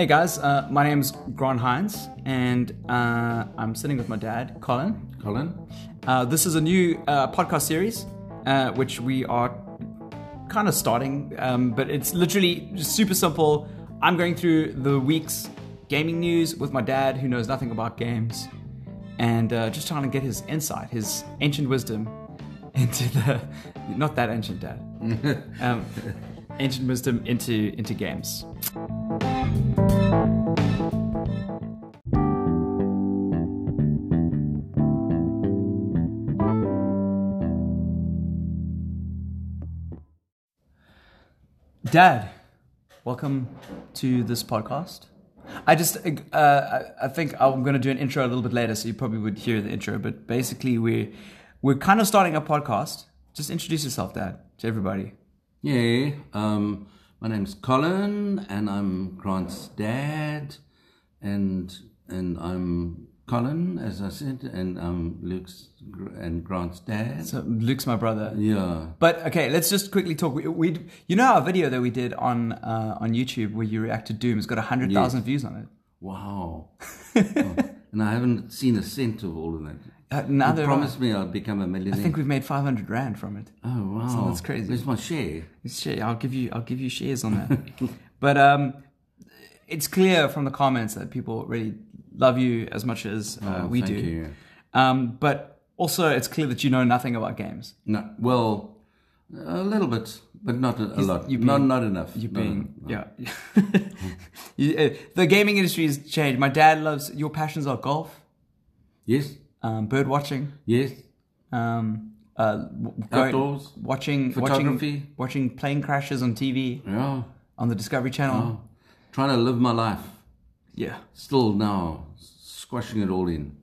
Hey guys, uh, my name's Grant Hines, and uh, I'm sitting with my dad, Colin. Colin? Uh, this is a new uh, podcast series, uh, which we are kind of starting, um, but it's literally just super simple. I'm going through the week's gaming news with my dad, who knows nothing about games, and uh, just trying to get his insight, his ancient wisdom into the not that ancient dad, um, ancient wisdom into into games. Dad, welcome to this podcast. I just, uh, I- think I'm going to do an intro a little bit later, so you probably would hear the intro. But basically, we're we're kind of starting a podcast. Just introduce yourself, Dad, to everybody. Yeah, um, my name's Colin, and I'm Grant's dad, and and I'm Colin, as I said, and I'm Luke's and Grant's dad. So Luke's my brother. yeah, But okay, let's just quickly talk. We, we you know our video that we did on uh, on YouTube where you react to Doom has got hundred thousand views on it. wow. Oh, and I haven't seen a cent of all of that. Uh, You promised me I'd become a millionaire. I think we've made five hundred rand from it. oh wow, that's crazy. Where's my share? It's Share, I'll give you I'll give you shares on that. but um, it's clear from the comments that people really love you as much as uh, Oh, we thank do. you. Um, but also, it's clear that you know nothing about games. No, well, a little bit, but not a, a lot. you not not enough. You being no. yeah, You- uh, the gaming industry has changed. My dad loves your passions are golf, Yes, um, bird watching, yes. um, uh, going- Outdoors, watching photography. watching watching plane crashes on TV Yeah. on the Discovery Channel. Trying to live my life. Yeah, Still now, squashing it all in.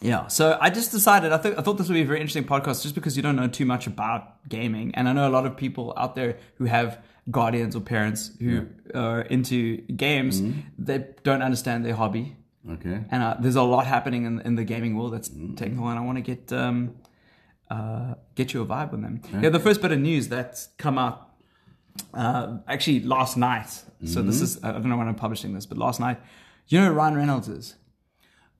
Yeah, so I just decided I thought I thought this would be a very interesting podcast just because you don't know too much about gaming, and I know a lot of people out there who have guardians or parents who are into games. They don't understand their hobby, Okay. and uh, there's a lot happening in, in the gaming world that's technical, and I want to get um, uh, get you a vibe on them. Yeah, the first bit of news that's come out uh, actually last night. So this is I don't know when I'm publishing this, but last night, you know who Ryan Reynolds is.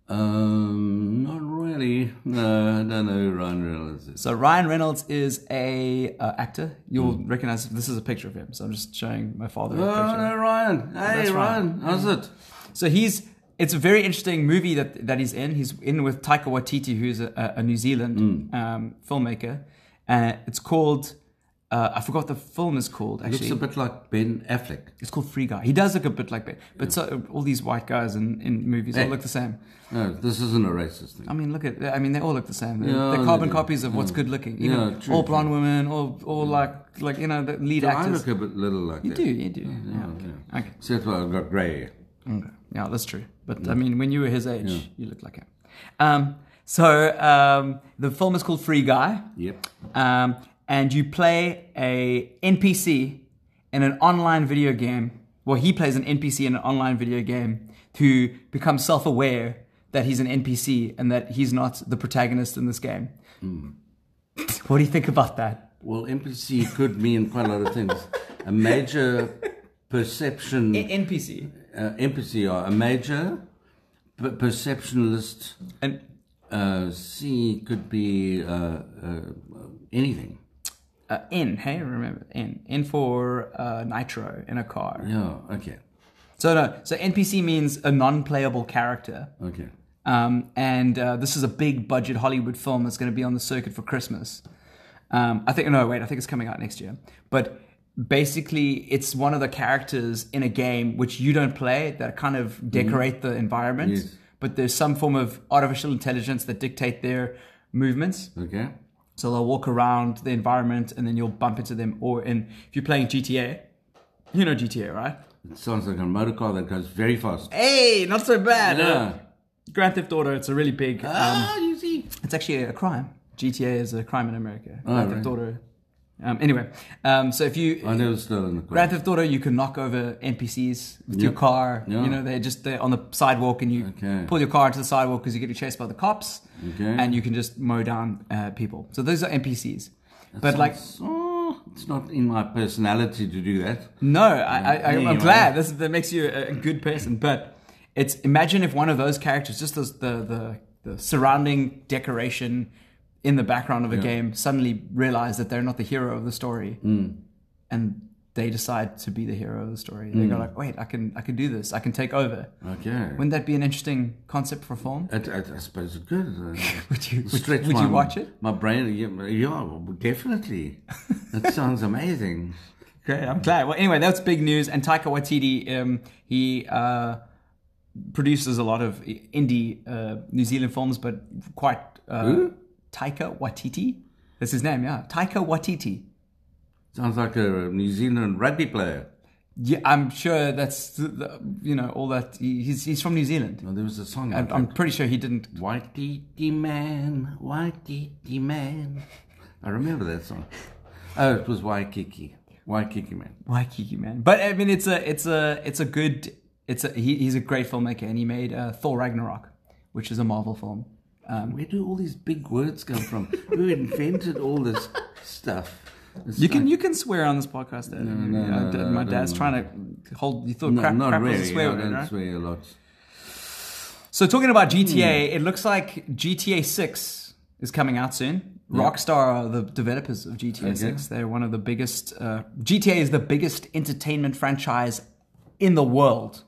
Um, not really. No, I don't know who Ryan Reynolds is. So Ryan Reynolds is a uh, actor. You'll recognize this is a picture of him. So I'm just showing my father a Oh, picture. no, Ryan. Hey, That's Ryan. How's it? So he's it's a very interesting movie that that he's in. He's in with Taika Waititi, who's a, a New Zealand um, filmmaker. Uh, it's called uh, I forgot the film is called. Actually, Looks a bit like Ben Affleck. it's called Free Guy. He does look a bit like that, but so, all these white guys in, in movies all look the same. No, this isn't a racist thing. I mean, look at. I mean, they all look the same. They're, Yeah, they're carbon do. copies of what's good looking. Yeah, true, all blonde women, all all like like you know the lead I actors. look a bit little like You that. do, you do. Yeah, okay. okay. Except for I've got grey. Okay. Yeah, that's true. But I mean, when you were his age, you looked like him. Um, so um, the film is called Free Guy, Yep. um, and you play a NPC in an online video game. Well, he plays an NPC in an online video game who becomes self-aware that he's an NPC and that he's not the protagonist in this game. What do you think about that? Well, NPC could mean quite a lot of things. A major perception, NPC. uh, empathy, or a major per- perceptionalist. And Uh, C could be uh, uh, anything. Uh, N, hey, remember N. N for uh, nitro in a car. Yeah. Okay. So no, so NPC means a non-playable character, Okay. um, and uh, this is a big budget Hollywood film that's going to be on the circuit for Christmas. Um, I think no, wait, I think it's coming out next year. But basically, it's one of the characters in a game which you don't play that kind of decorate the environment. Yes. But there's some form of artificial intelligence that dictate their movements. Okay. So they'll walk around the environment, and then you'll bump into them. Or in if you're playing GTA, you know GTA, right? It sounds like a motor car that goes very fast. Hey, not so bad. Yeah. Grand Theft Auto, it's a really big. Um, ah, you see. it's actually a crime. GTA is a crime in America. Oh, Grand Theft Auto. Um, anyway, um, so if you I never stolen a car. Grand Theft Auto, you can knock over NPCs with your car. Yeah. You know, they're just they're on the sidewalk, and you Okay. pull your car into the sidewalk because you get chased by the cops, Okay. and you can just mow down uh, people. So those are NPCs. but like, oh, it's not in my personality to do that. No, I, I, I, Anyway. I'm glad. This, that makes you a, good person. But it's imagine if one of those characters, just those, the, the the surrounding decoration in the background of a game, suddenly realize that they're not the hero of the story, and they decide to be the hero of the story. They go like, "Wait, I can I can do this. I can take over." Okay. Wouldn't that be an interesting concept for film? I, I, I suppose it could. Uh, Would you would, would my, you watch it? My brain, yeah, yeah definitely. that sounds amazing. Great, I'm glad. Well, anyway, that's big news. And Taika Waititi, um, he uh, produces a lot of indie uh, New Zealand films, but quite. Uh, Who? Taika Waititi. That's his name, yeah. Taika Waititi. Sounds like a New Zealand rugby player. Yeah, I'm sure that's the, the, you know all that. he- He's he's from New Zealand. Well, there was a song. I'm, I'm pretty sure he didn't. Waititi man, Waititi man. I remember that song. Oh, it was Waikiki. Waikiki man. Waikiki man, but I mean, it's a it's a it's a good it's a he, he's a great filmmaker, and he made uh, Thor Ragnarok, which is a Marvel film. Um, Where do all these big words come from? Who invented all this stuff? It's You can you can swear on this podcast. Ed. no, no, d- no, my dad's trying to hold. You thought no, crap, not crap was a swear word, right? swear a lot. So talking about GTA, Hmm. it looks like GTA Six is coming out soon. Rockstar are the developers of GTA Six. They're one of the biggest. Uh, GTA is the biggest entertainment franchise in the world.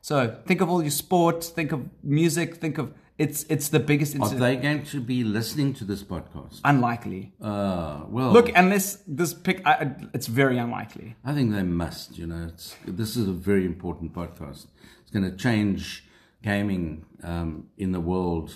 So think of all your sport, think of music, think of it's it's the biggest. Are they going to be listening to this podcast? unlikely. Uh, well, Look, unless this pick, I, I- it's very unlikely. I think they must. You know, it's this is a very important podcast. It's going to change gaming um, in the world.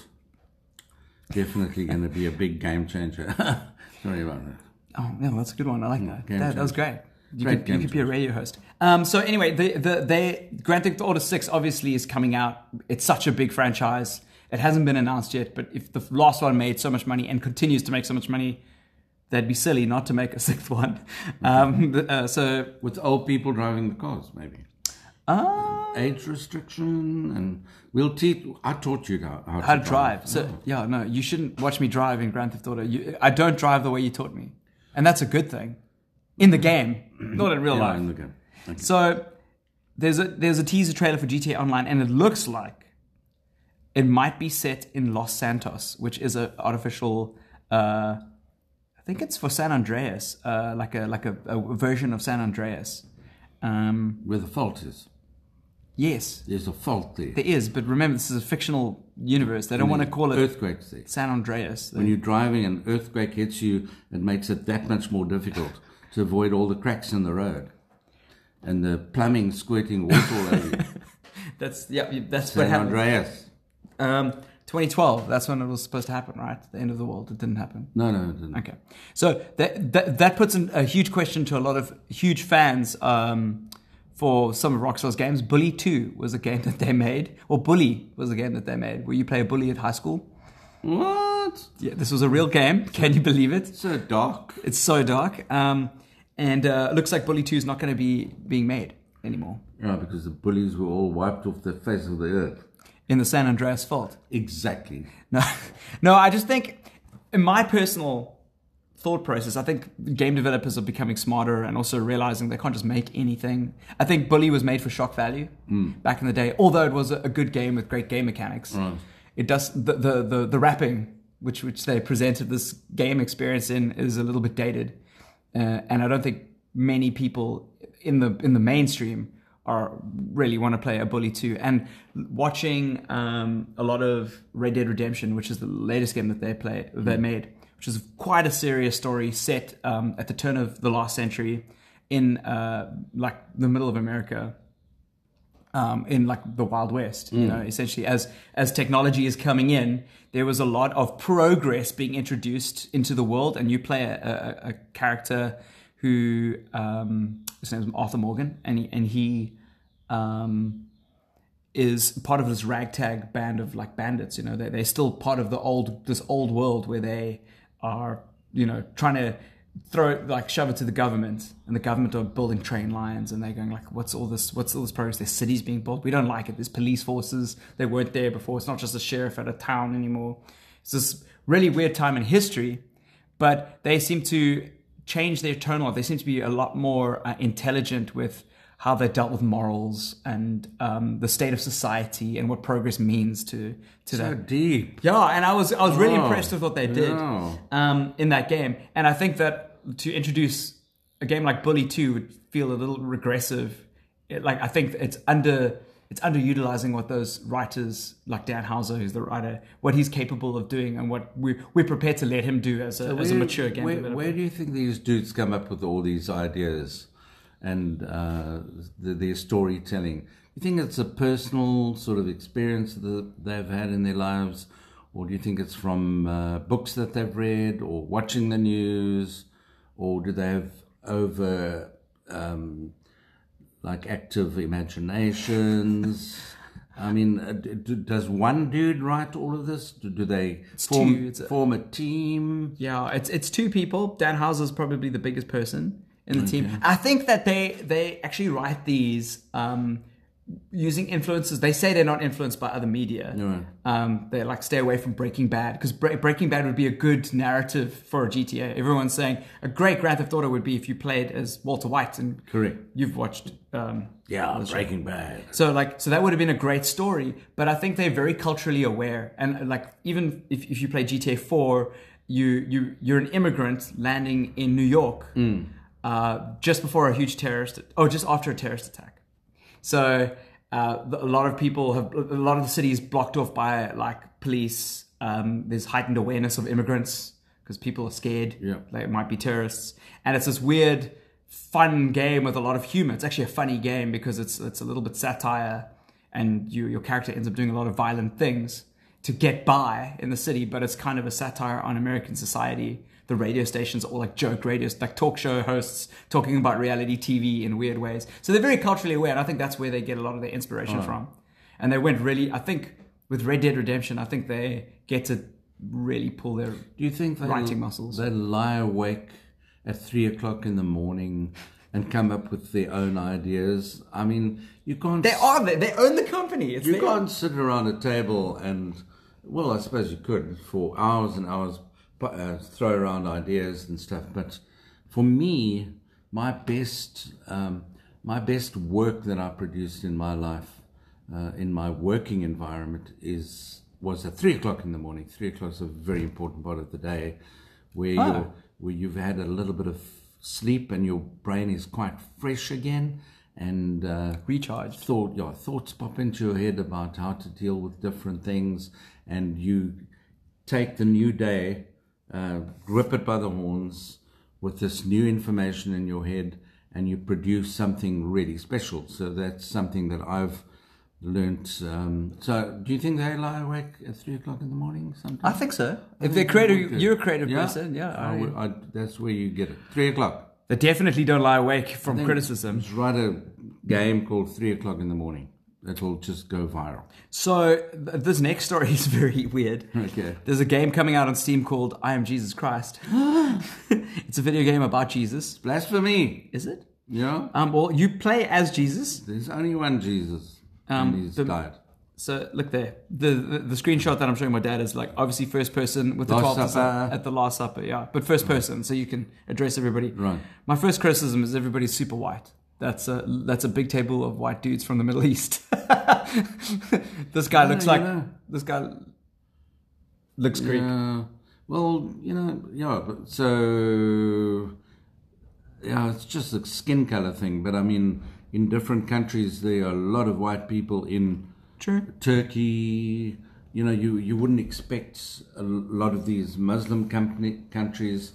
Definitely going to be a big game changer. Sorry about that. Oh no, that's a good one. I like that. That, that was great. You Great could, you could be a radio host. Um, so anyway, the the they Grand Theft Auto Six obviously is coming out. It's such a big franchise. It hasn't been announced yet, but if the last one made so much money and continues to make so much money, that'd be silly not to make a sixth one. Um, uh, so With old people driving the cars, maybe uh, age restriction, and we'll teach. I taught you how, how, how to drive. So yeah, no, you shouldn't watch me drive in Grand Theft Auto. You, I don't drive the way you taught me, and that's a good thing in the game, not in real Yeah, life. in the game. Okay. So there's a there's a teaser trailer for GTA Online, and it looks like it might be set in Los Santos, which is a artificial. Uh, I think it's for San Andreas, uh, like a like a, a version of San Andreas. Um, Where the fault is, yes, there's a fault there. there is, but remember this is a fictional universe. They don't want to call it earthquakes there. San Andreas. When you're driving, an earthquake hits you, it makes it that much more difficult to avoid all the cracks in the road and the plumbing squirting water all over you. That's yeah, that's what San happened. Andreas. Um, 2012. That's when it was supposed to happen, right? The end of the world. It didn't happen. No, no, it didn't. Okay, so that that, that puts a huge question to a lot of huge fans um, for some of Rockstar's games. Bully Two was a game that they made, or Bully was a game that they made, where you play a bully at high school. What? Yeah, this was a real game. Can you believe it? So dark. It's so dark, um, and uh, it looks like Bully Two is not going to be being made anymore Yeah, because the bullies were all wiped off the face of the earth. In the San Andreas fault. Exactly. No, no, I just think, in my personal thought process, I think game developers are becoming smarter and also realizing they can't just make anything. I think Bully was made for shock value back in the day, although it was a a good game with great game mechanics. Right. It does the, the the the wrapping which which they presented this game experience in is a little bit dated, uh, and I don't think many people in the in the mainstream are really want to play a Bully too. And watching um, a lot of Red Dead Redemption, which is the latest game that they play they made, which is quite a serious story set um, at the turn of the last century in uh, like the middle of America um, in like the Wild West. You know, essentially, as as technology is coming in, there was a lot of progress being introduced into the world, and you play a, a, a character who um, his name is Arthur Morgan, and he and he um, is part of this ragtag band of like bandits. You know, they they're still part of the old this old world where they are you know trying to throw it like shove it to the government and the government are building train lines and they're going like what's all this what's all this progress? There's cities being built. We don't like it. There's police forces. They weren't there before. It's not just a sheriff at a town anymore. It's this really weird time in history but they seem to changed their tone lot. They seem to be a lot more uh, intelligent with how they dealt with morals and um, the state of society and what progress means to to So that. deep. Yeah, and I was I was really Oh, impressed with what they did yeah. um, in that game, and I think that to introduce a game like Bully Two would feel a little regressive. It, like I think it's under it's underutilizing what those writers like Dan Houser, who's the writer, what he's capable of doing, and what we we're prepared to let him do as a, as a mature game where, developer. where do you think these dudes come up with all these ideas and uh, the, their storytelling? You think it's a personal sort of experience that they've had in their lives, or do you think it's from uh, books that they've read, or watching the news, or do they have over um, like active imaginations? I mean, uh, does one dude write all of this? Do, do they form, two, it's a- form a team? Yeah, it's it's two people. Dan Houser's probably the biggest person in the team. I think that they they actually write these um, using influences. They say they're not influenced by other media. Right. Um, they like stay away from Breaking Bad because Bre- Breaking Bad would be a good narrative for a GTA. Everyone's saying a great Grand Theft Auto would be if you played as Walter White and Correct. you've watched. Um, Yeah, Breaking Bad. so like so that would have been a great story, but I think they're very culturally aware and like even if, if you play GTA 4, you you you're an immigrant landing in New York uh, just before a huge terrorist oh just after a terrorist attack. So uh, a lot of people have a lot of the city is blocked off by like police. Um, there's heightened awareness of immigrants because people are scared. Yeah. Like it might be terrorists, and it's this weird, fun game with a lot of humor. It's actually a funny game because it's it's a little bit satire, and you your character ends up doing a lot of violent things to get by in the city. But it's kind of a satire on American society. The radio stations are all like joke radios, like talk show hosts talking about reality TV in weird ways. So they're very culturally aware, and I think that's where they get a lot of their inspiration from. And they went really, I think, with Red Dead Redemption, I think they get to really pull their Do you think they Writing muscles. They lie awake at three o'clock in the morning and come up with their own ideas. I mean, you can't. They are they, they own the company. It's You can't sit around a table and, well, I suppose you could for hours and hours uh, throw around ideas and stuff. But for me, my best, um, my best work that I produced in my life, uh, in my working environment, is was at three o'clock in the morning. Three o'clock is a very important part of the day, where Ah. you're, where you've had a little bit of sleep and your brain is quite fresh again. And uh, recharged. thought yeah thoughts pop into your head about how to deal with different things and you take the new day uh, grip it by the horns with this new information in your head and you produce something really special so that's something that i've learnt um, so do you think they lie awake at three o'clock in the morning sometimes I think so. If they're creative, you're a creative Yeah? person. Yeah, I I- I- that's where you get it three o'clock they definitely don't lie awake from criticism. just write a game called three o'clock in the morning it'll just go viral So this next story is very weird. Okay. There's a game coming out on Steam called I Am Jesus Christ. it's a video game about Jesus. Blasphemy. Is it? Yeah. Um, well, you play as Jesus. There's only one Jesus. Um, and he's the- died. So look there. The, the the screenshot that I'm showing my dad is like obviously first person with the Last 12 Supper. at the Last Supper, yeah. But first person, so you can address everybody. Right. My first criticism is everybody's super white. That's a that's a big table of white dudes from the Middle East. this guy looks like know. this guy looks Greek. Yeah. Well, you know, yeah, but so yeah, it's just a skin color thing. But I mean, in different countries, there are a lot of white people in True. Turkey. You know, you, you wouldn't expect a lot of these Muslim company, countries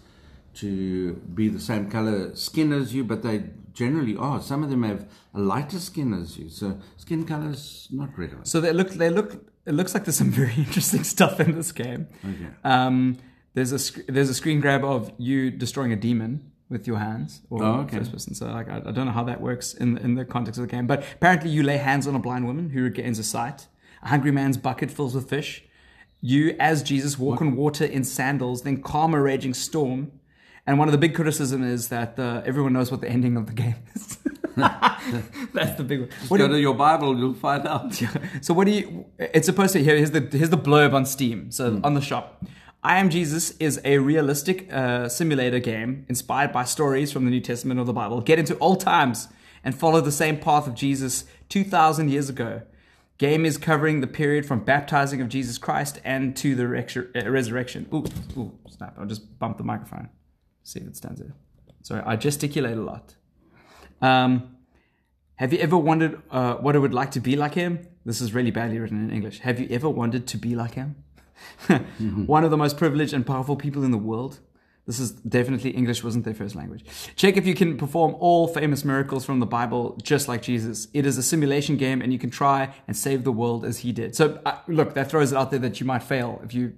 to be the same color skin as you, but they generally are. Some of them have a lighter skin as you, so skin color is not relevant. So they look they look it looks like there's some very interesting stuff in this game. Okay. Um, there's a sc- there's a screen grab of you destroying a demon with your hands or Oh, okay. first person. So like I, I don't know how that works in in the context of the game, but apparently you lay hands on a blind woman who regains a sight. A hungry man's bucket fills with fish. You, as Jesus, walk on water in sandals, then calm a raging storm. And one of the big criticism is that uh, everyone knows what the ending of the game is. That's the big one. What Go you- to your Bible, you'll find out. so what do you? It's supposed to here. Here's the here's the blurb on Steam. So on the shop, I Am Jesus is a realistic uh, simulator game inspired by stories from the New Testament or the Bible. Get into old times and follow the same path of Jesus 2,000 years ago. Game is covering the period from baptizing of Jesus Christ and to the uh, resurrection. Ooh, ooh, snap. I'll just bump the microphone. See if it stands there. Sorry, I gesticulate a lot. Um, have you ever wondered uh, what it would like to be like him? This is really badly written in English. Have you ever wanted to be like him? One of the most privileged and powerful people in the world. This is definitely English wasn't their first language. Check if you can perform all famous miracles from the Bible just like Jesus. It is a simulation game and you can try and save the world as he did. So, uh, look, that throws it out there that you might fail if you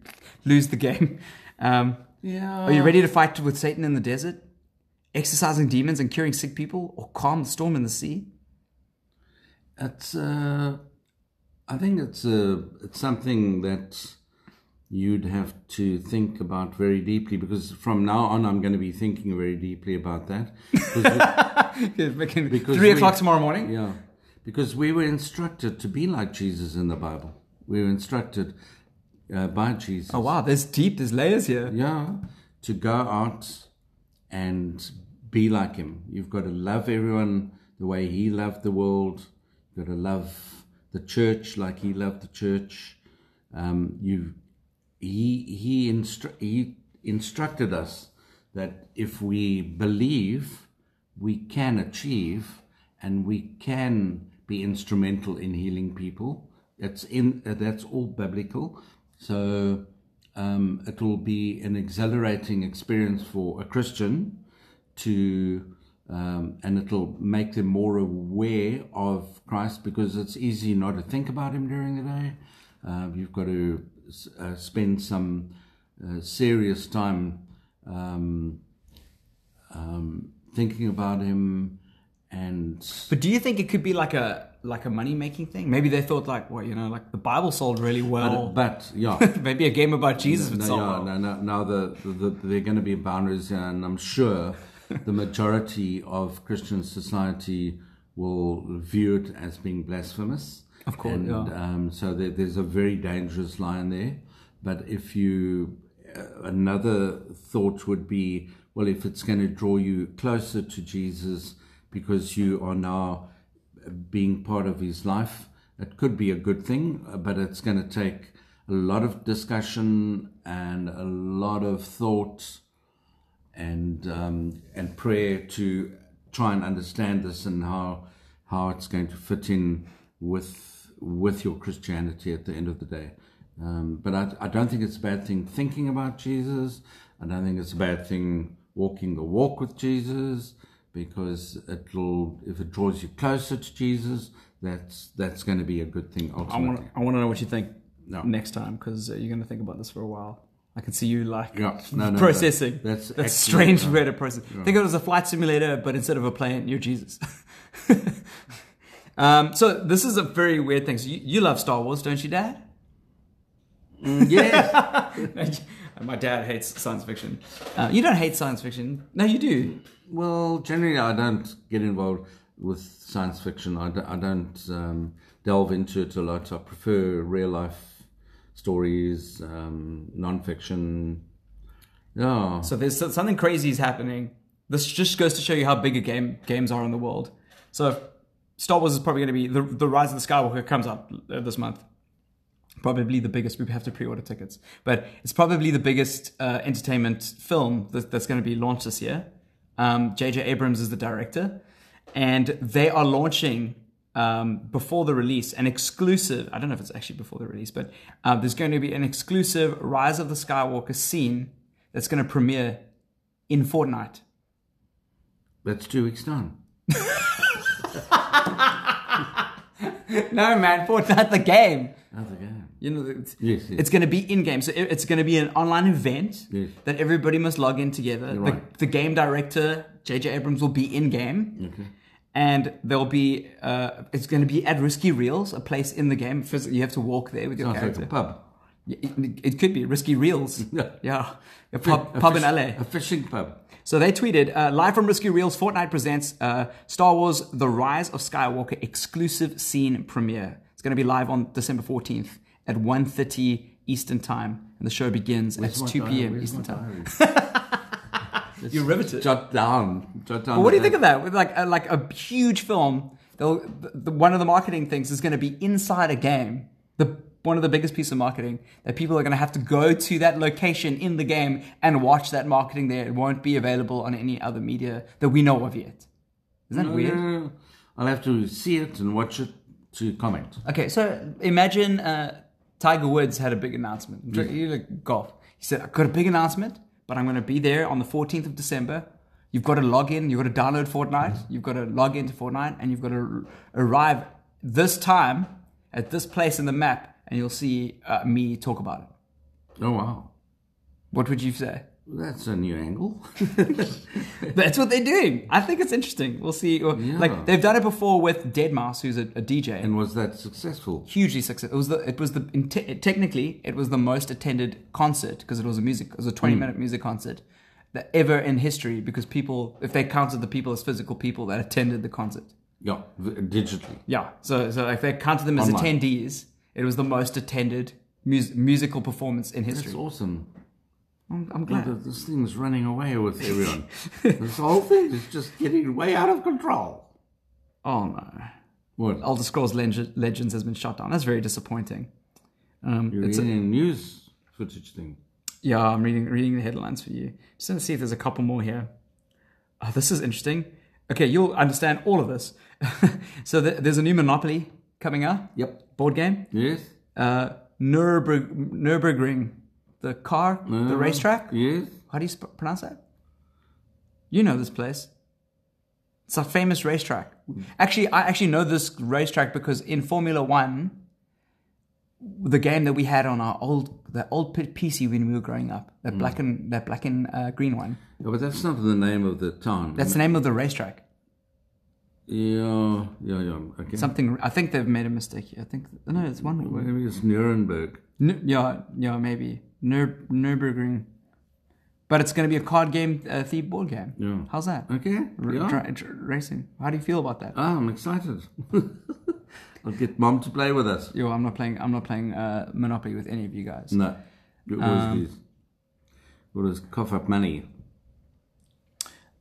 lose the game. Um, Yeah. are you ready to fight with Satan in the desert? Exorcising demons and curing sick people? Or calm the storm in the sea? It's. Uh, I think it's uh, it's something that you'd have to think about very deeply because from now on I'm going to be thinking very deeply about that. Because Three we- o'clock tomorrow morning? yeah, because we were instructed to be like Jesus in the Bible. We were instructed uh, by Jesus. Oh, wow. There's deep, there's layers here. Yeah, to go out and be like him. You've got to love everyone the way he loved the world. You've got to love the church like he loved the church. Um, you, he, he, instru- he instructed us that if we believe, we can achieve and we can be instrumental in healing people. It's in uh, that's all biblical. So um, it will be an exhilarating experience for a Christian to, um, and it'll make them more aware of Christ because it's easy not to think about Him during the day. Uh, you've got to uh, spend some uh, serious time um, um, thinking about Him and But do you think it could be like a like a money making thing? Maybe they thought like, well, you know, like the Bible sold really well. but yeah. Maybe a game about Jesus would No, sell yeah, well. no, no, now the, the, the, there are going to be boundaries, and I'm sure the majority of Christian society will view it as being blasphemous. Of course, and, yeah. um, so there, there's a very dangerous line there. But if you, uh, another thought would be, well, if it's going to draw you closer to Jesus because you are now being part of his life, it could be a good thing, but it's going to take a lot of discussion and a lot of thought and um, and prayer to try and understand this and how how it's going to fit in with with your Christianity at the end of the day. Um, but I, I don't think it's a bad thing thinking about Jesus. I don't think it's a bad thing walking the walk with Jesus because it'll if it draws you closer to Jesus, that's that's going to be a good thing I ultimately. want I want to know what you think No. next time because you're going to think about this for a while. I can see you like Yeah, no, no, processing. that- that's that's strange way to process. Think of it as a flight simulator, but instead of a plane, you're Jesus. um, so this is a very weird thing. So you, you love Star Wars, don't you, Dad? yes. My dad hates science fiction. Uh, you don't hate science fiction. No, you do. Well, generally, I don't get involved with science fiction. I don't, um, delve into it a lot. I prefer real life stories, um, non-fiction. Yeah. So there's something crazy is happening. This just goes to show you how big a game games are in the world. So Star Wars is probably going to be the the Rise of the Skywalker comes out uh, this month. Probably the biggest. We have to pre-order tickets, but it's probably the biggest uh, entertainment film that, that's going to be launched this year. Um, J.J. Abrams is the director, and they are launching um, before the release an exclusive. I don't know if it's actually before the release, but uh, there's going to be an exclusive Rise of the Skywalker scene that's going to premiere in Fortnite. That's two weeks time. No, man, Fortnite the game. Another game. You know, it's, Yes, yes. it's going to be in game. So it's going to be an online event Yes. that everybody must log in together. The, right. the game director, J.J. Abrams, will be in game. Okay. And there'll be, uh, it's going to be at Risky Reels, a place in the game. You have to walk there with your Sounds like character. a pub. It, it could be Risky Reels. Yeah. yeah. A pub, A pub in LA. A fishing pub. So they tweeted, uh, live from Risky Reels, Fortnite presents uh, Star Wars The Rise of Skywalker exclusive scene premiere. It's going to be live on December 14th at 1.30 Eastern Time, and the show begins Where's at 2 diary? p.m. Where's Eastern Time. You're riveted. Jot down. Jot down. But what do you think of that? With like a, like a huge film, the, the, one of the marketing things is going to be inside a game. The one of the biggest piece of marketing that people are going to have to go to that location in the game and watch that marketing there. It won't be available on any other media that we know of yet. Isn't that weird? Uh, I'll have to see it and watch it to comment. Okay, so imagine uh, Tiger Woods had a big announcement. You like golf. He said, "I've got a big announcement, but I'm going to be there on the 14th of December. You've got to log in. You've got to download Fortnite. You've got to log into Fortnite, and you've got to arrive this time at this place in the map, and you'll see uh, me talk about it. Oh wow, What would you say? That's a new angle. That's what they're doing. I think it's interesting. We'll see. Yeah. Like they've done it before with Deadmau5, who's a, a DJ. and was that successful? hugely successful. It was the it was the in te- technically it was the most attended concert because it was a music it was a hmm. 20 minute music concert that ever in history because people if they counted the people as physical people that attended the concert. Yeah, v- digitally. Yeah. So so if they counted them as Online. attendees, it was the most attended mus- musical performance in history. That's awesome. I'm, I'm glad. th- this thing's running away with everyone. this whole thing is just getting way out of control. Oh no. What? Elder Scrolls Leg- Legends has been shut down. That's very disappointing. Um, You're it's a- reading a news footage thing. Yeah, I'm reading reading the headlines for you. Just gonna see if there's a couple more here. Oh, this is interesting. Okay, you'll understand all of this. so th- there's a new Monopoly coming out, Yep. board game. Yes. Uh, Nürburg, Nürburgring, the car, the Uh, racetrack. Yes. How do you sp- pronounce that? You know this place. It's a famous racetrack. Actually, I actually know this racetrack because in Formula One, the game that we had on our old the old PC when we were growing up, that black and that black and uh, green one. Yeah, but that's not the name of the town. That's the name of the racetrack. Yeah, yeah, yeah. Okay. Something. I think they've made a mistake. here. I think no, it's one. Maybe it's Nuremberg. N- yeah, yeah, maybe Nürburgring. But it's going to be a card game, a thief board game. Yeah. How's that? Okay. R- yeah. dra- dra- racing. How do you feel about that? Ah, I'm excited. I'll get mom to play with us. Yo, I'm not playing. I'm not playing uh, Monopoly with any of you guys. No. It was Um, this. What is cough up money?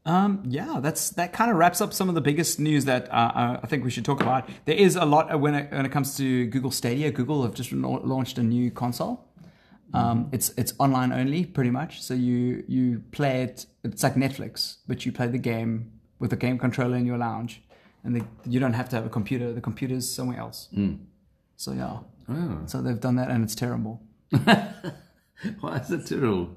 Um, yeah, that's that kind of wraps up some of the biggest news that uh, uh, I think we should talk about. There is a lot uh, when it, when it comes to Google Stadia. Google have just launched a new console. Um, it's it's online only, pretty much. So you you play it. It's like Netflix, but you play the game with a game controller in your lounge, and the, you don't have to have a computer. The computer's somewhere else. So yeah, Oh. so they've done that, and it's terrible. Why is it terrible?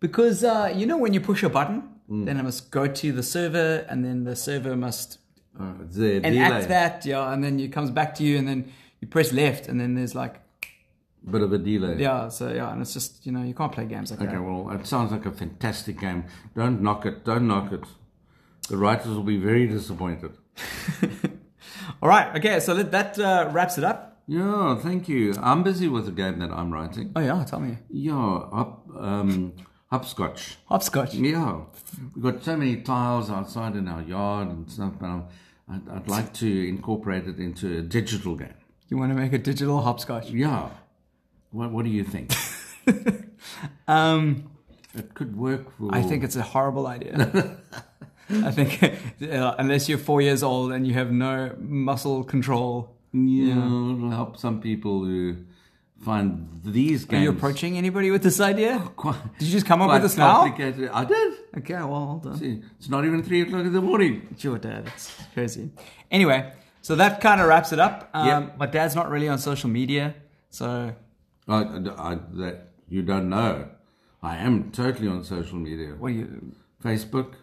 Because uh, you know when you push a button, then it must go to the server, and then the server must Oh, enact delay. that, yeah, and then it comes back to you, and then you press left, and then there's like, Bit of a delay. yeah, so yeah, and it's just you know you can't play games like Okay, that. Okay, well, it sounds like a fantastic game. Don't knock it. Don't knock it. The writers will be very disappointed. All right, okay, so that, that uh, wraps it up. Yeah, thank you. I'm busy with the game that I'm writing. Oh yeah, tell me, Yeah, up, um, hopscotch. hopscotch. Yeah, we've got so many tiles outside in our yard and stuff, but I'd, I'd like to incorporate it into a digital game. You want to make a digital hopscotch? Yeah. What, what do you think? Um, it could work for. I think it's a horrible idea. I think uh, unless you're four years old and you have no muscle control, Yeah, it'll help some people who find these games. are you approaching anybody with this idea? quite, Did you just come up with this now? I did. Okay, well, hold on. See, It's not even three o'clock in the morning. Your dad. It's crazy. Anyway, so that kind of wraps it up. Um, Yep. My dad's not really on social media, so I, I, that you don't know. I am totally on social media. what do you? Facebook.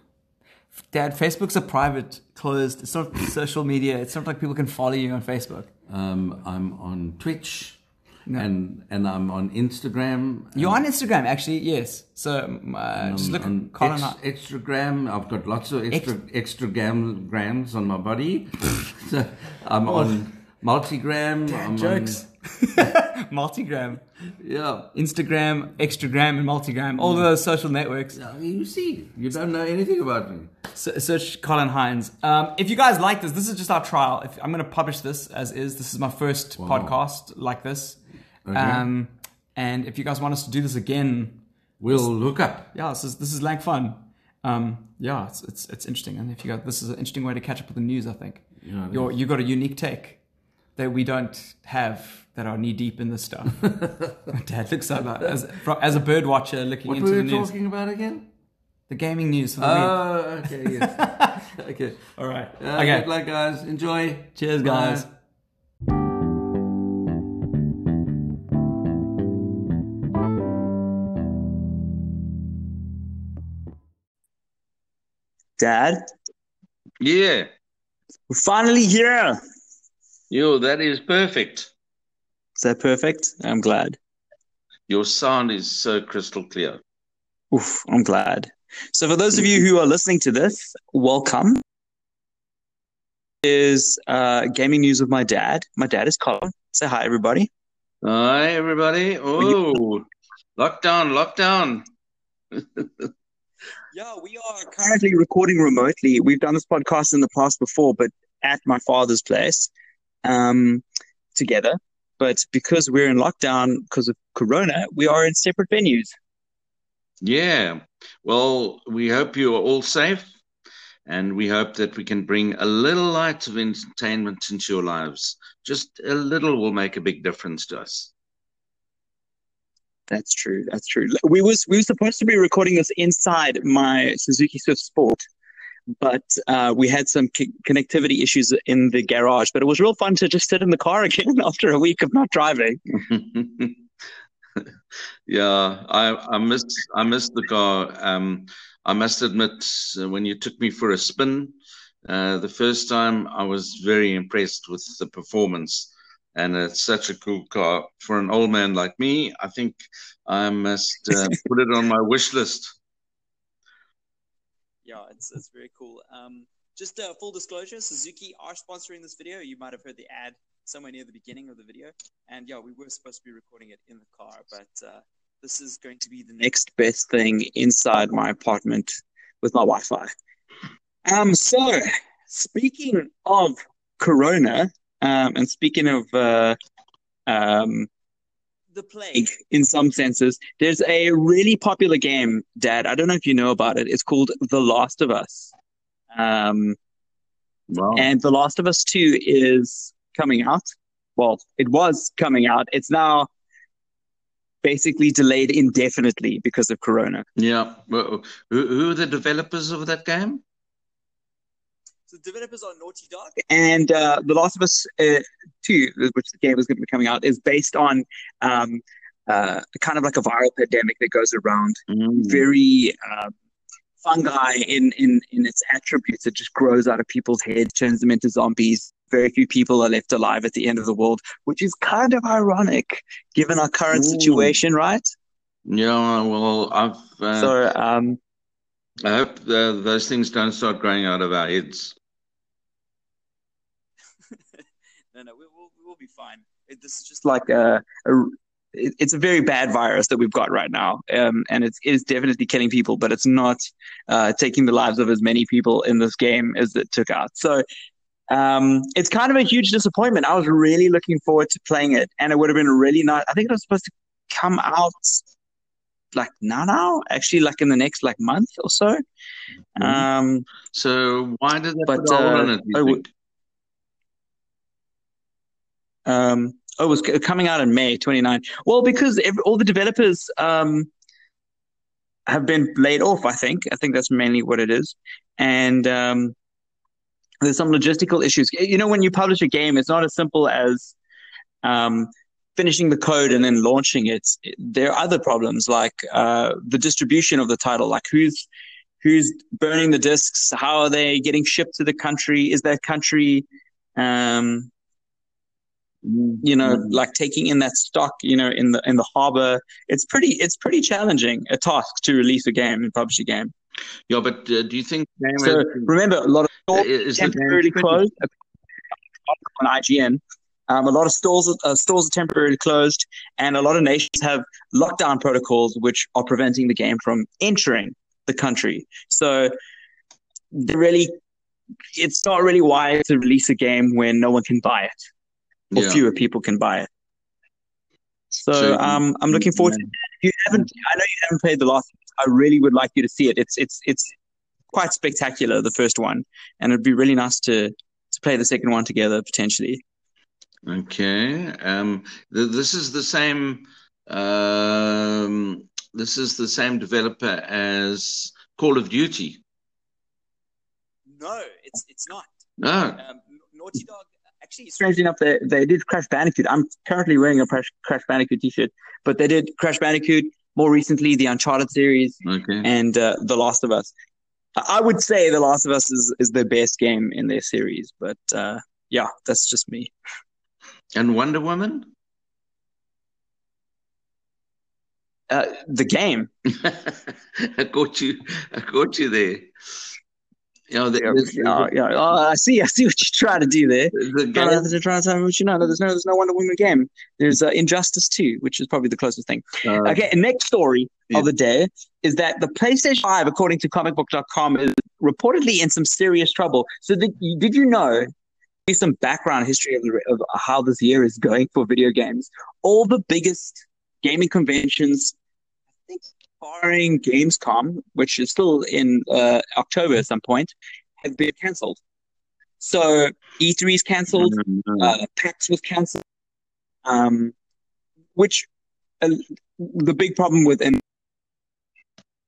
Dad, Facebook's a private, closed. It's not social media. It's not like people can follow you on Facebook. Um, I'm on Twitch, No. and and I'm on Instagram. You're on Instagram, actually. Yes. So um, uh, just look on at Colin. ex, Extragram. I've got lots of extra extra gram, grams on my body. so I'm on multigram. I'm Oh. jokes. Multigram, yeah. Instagram, Extragram, and Multigram. All those social networks. Now, You see, you don't know anything about me. Search Colin Hines. Um, if you guys like this, this is just our trial. If I'm going to publish this as is, this is my first podcast like this. Okay. Um, And if you guys want us to do this again, We'll look up. yeah, this is this is like fun. Um, yeah, it's, it's it's interesting, and if you got this is an interesting way to catch up with the news. I think Yeah, You're, you got a unique take that we don't have that are knee deep in this stuff. Dad looks like that as as a bird watcher looking What into were the we news, talking about again? the gaming news for the week. Oh, okay, yes. okay. All right, Uh, okay. Good luck, guys. Enjoy. Cheers, Bye. guys. Dad, Yeah. we're finally here. Yo, that is perfect. Is that perfect? I'm glad. Your sound is so crystal clear. Oof, I'm glad. So, for those of you who are listening to this, welcome. Is uh, gaming news with my dad. My dad is Colin. Say hi, everybody. Hi, everybody. Oh, lockdown, lockdown. Yeah, we are currently recording remotely. We've done this podcast in the past before, but at my father's place um, together. But because we're in lockdown because of Corona, we are in separate venues. Yeah. Well, we hope you are all safe and we hope that we can bring a little light of entertainment into your lives. Just a little will make a big difference to us. That's true. That's true. We was we were supposed to be recording this inside my Suzuki Swift Sport, but uh, we had some c- connectivity issues in the garage. But it was real fun to just sit in the car again after a week of not driving. yeah, I I missed I missed the car. Um, I must admit, when you took me for a spin, uh, the first time, I was very impressed with the performance, and it's such a cool car for an old man like me. I think I must uh, put it on my wish list. Yeah, it's it's very cool. Um, just uh, full disclosure, Suzuki are sponsoring this video. You might have heard the ad somewhere near the beginning of the video, and yeah, we were supposed to be recording it in the car, but uh, this is going to be the next best thing inside my apartment with my Wi-Fi. Um, so speaking of Corona, um, and speaking of uh, um, the plague in some senses, there's a really popular game, Dad. I don't know if you know about it. It's called The Last of Us. Um, Wow. and The Last of Us 2 is coming out. Well, it was coming out. It's now basically delayed indefinitely because of Corona. Yeah. Well, who, who are the developers of that game? So the developers are Naughty Dog, and uh, The Last of Us uh, Two, which the game is going to be coming out, is based on um, uh, kind of like a viral pandemic that goes around. Mm. Very uh, fungi in in in its attributes. It just grows out of people's heads, turns them into zombies. Very few people are left alive at the end of the world, which is kind of ironic given our current Ooh. situation, right? Yeah. Well, I've. Uh, So, um, I hope uh, those things don't start growing out of our heads. no, no, we will we will be fine. It, this is just like a, a it- it's a very bad virus that we've got right now, um, and it's it is definitely killing people, but it's not uh, taking the lives of as many people in this game as it took out. So. Um, it's kind of a huge disappointment. I was really looking forward to playing it, and it would have been really nice. I think it was supposed to come out like now, now, actually, like in the next like month or so. Mhm. Um, So why did they But, put uh, on it? You I would- think? Um, oh, it was coming out in May 29. Well, because ev all the developers um, have been laid off, I think. I think that's mainly what it is. And um, there's some logistical issues. You know, when you publish a game, it's not as simple as um, finishing the code and then launching it. There are other problems like uh, the distribution of the title, like who's who's burning the discs, how are they getting shipped to the country? Is that country um, you know, Mhm. like taking in that stock, you know, in the in the harbor. It's pretty it's pretty challenging a task to release a game and publish a game. Yeah, but uh, do you think So remember, a lot of stores temporarily closed on IGN. Um, a lot of stores uh, stores are temporarily closed, and a lot of nations have lockdown protocols which are preventing the game from entering the country. So really, it's not really wise to release a game when no one can buy it or Yeah. fewer people can buy it. So, So- um, I'm looking forward to it. If you haven't, I know you haven't played the last. I really would like you to see it. It's it's it's quite spectacular, the first one, and it'd be really nice to to play the second one together potentially. Okay. Um, th this is the same. Um, this is the same developer as Call of Duty. No, it's it's not. No. Um, Naughty Dog. Actually, strangely enough, they they did Crash Bandicoot. I'm currently wearing a Crash, Crash Bandicoot T-shirt, but they did Crash Bandicoot more recently, the Uncharted series, Okay. and uh, The Last of Us. I I would say The Last of Us is, is the best game in their series, but uh, yeah, that's just me. And Wonder Woman? Uh, the game. I caught you. I caught you there. You know, Yeah, there's, yeah, yeah. Oh, I see. I see what you're trying to do there. the Trying game. to, to try to tell me what you know. There's no, there's no Wonder Woman game. There's uh, Injustice 2, which is probably the closest thing. Uh, Okay, next story Yeah. of the day is that the PlayStation 5, according to comicbook.com, is reportedly in some serious trouble. So, did, did you know? Some background history of, the, of how this year is going for video games. All the biggest gaming conventions, I think, barring Gamescom, which is still in uh, October at some point, have been cancelled. So, E3 is cancelled uh, PAX was cancelled, um, which uh, the big problem with and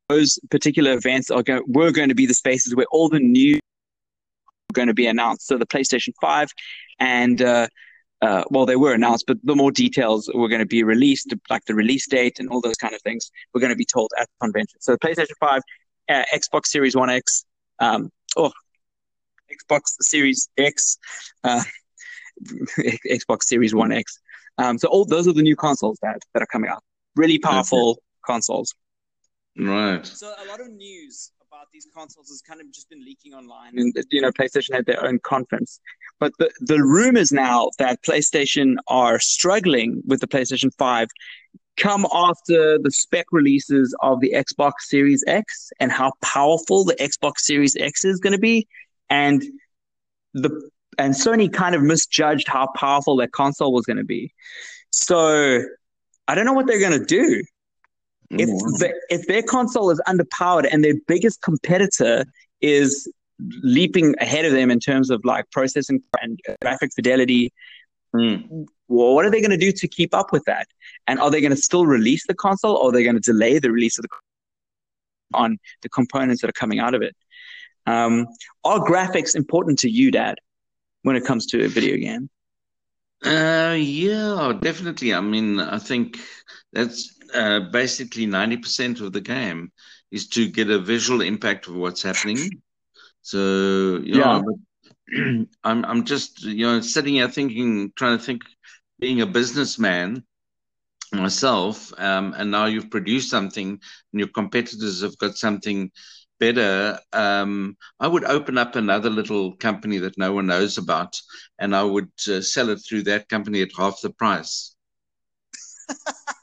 those particular events are going, were going to be the spaces where all the new going to be announced. So the PlayStation Five, and uh, uh, well, they were announced, but the more details were going to be released, like the release date and all those kind of things, were going to be told at the convention. So the PlayStation Five, uh, Xbox Series One X, um, oh, Xbox Series X. Uh, Xbox Series One X. Um, so all those are the new consoles that that are coming out. Really powerful consoles. Right. So a lot of news about these consoles has kind of just been leaking online, and you know, PlayStation had their own conference. But the the rumors now that PlayStation are struggling with the PlayStation Five come after the spec releases of the Xbox Series X and how powerful the Xbox Series X is going to be, and the and Sony kind of misjudged how powerful that console was going to be. So I don't know what they're going to do if the, if their console is underpowered and their biggest competitor is leaping ahead of them in terms of like processing and graphic fidelity, Mm. well, what are they going to do to keep up with that? And are they going to still release the console, or are they going to delay the release of the on the components that are coming out of it? Um, are graphics important to you, Dad, when it comes to a video game? Uh, yeah, definitely. I mean, I think that's uh, basically 90% of the game is to get a visual impact of what's happening. So, yeah, but I'm I'm just, you know, sitting here thinking, trying to think, being a businessman myself, um, and now you've produced something and your competitors have got something better. Um, I would open up another little company that no one knows about and I would uh, sell it through that company at half the price.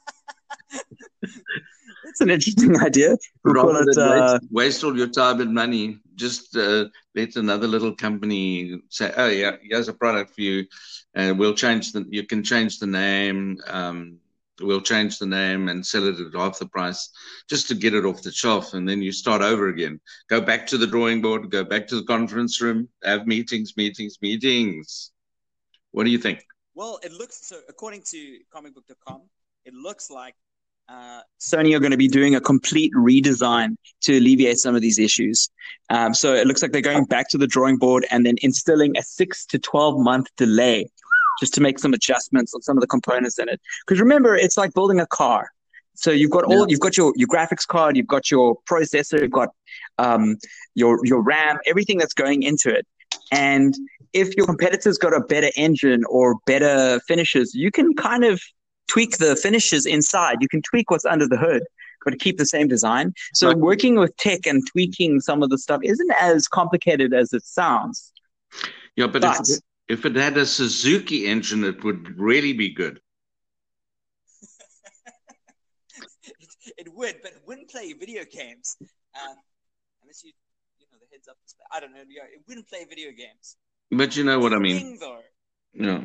That's an interesting idea. We'll Rather than uh, waste, waste all your time and money, just uh, let another little company say, "Oh yeah, here's a product for you, and we'll change the. You can change the name. Um, we'll change the name and sell it at half the price, just to get it off the shelf, and then you start over again. Go back to the drawing board. Go back to the conference room. Have meetings, meetings, meetings. What do you think? Well, it looks so. According to comicbook.com, it looks like uh, Sony are going to be doing a complete redesign to alleviate some of these issues. Um, so it looks like they're going back to the drawing board and then instilling a six to twelve month delay just to make some adjustments on some of the components in it. Because remember, it's like building a car. So you've got all you've got your, your graphics card, you've got your processor, you've got um, your your RAM, everything that's going into it. And if your competitor's got a better engine or better finishes, you can kind of tweak the finishes inside. You can tweak what's under the hood, but keep the same design. So Right. working with tech and tweaking some of the stuff isn't as complicated as it sounds. Yeah, but, But if, if it had a Suzuki engine, it would really be good. it, it would, but it wouldn't play video games um, unless you, you know, the heads up. display. I don't know. It wouldn't play video games. But you know what I mean. thing, though, Yeah.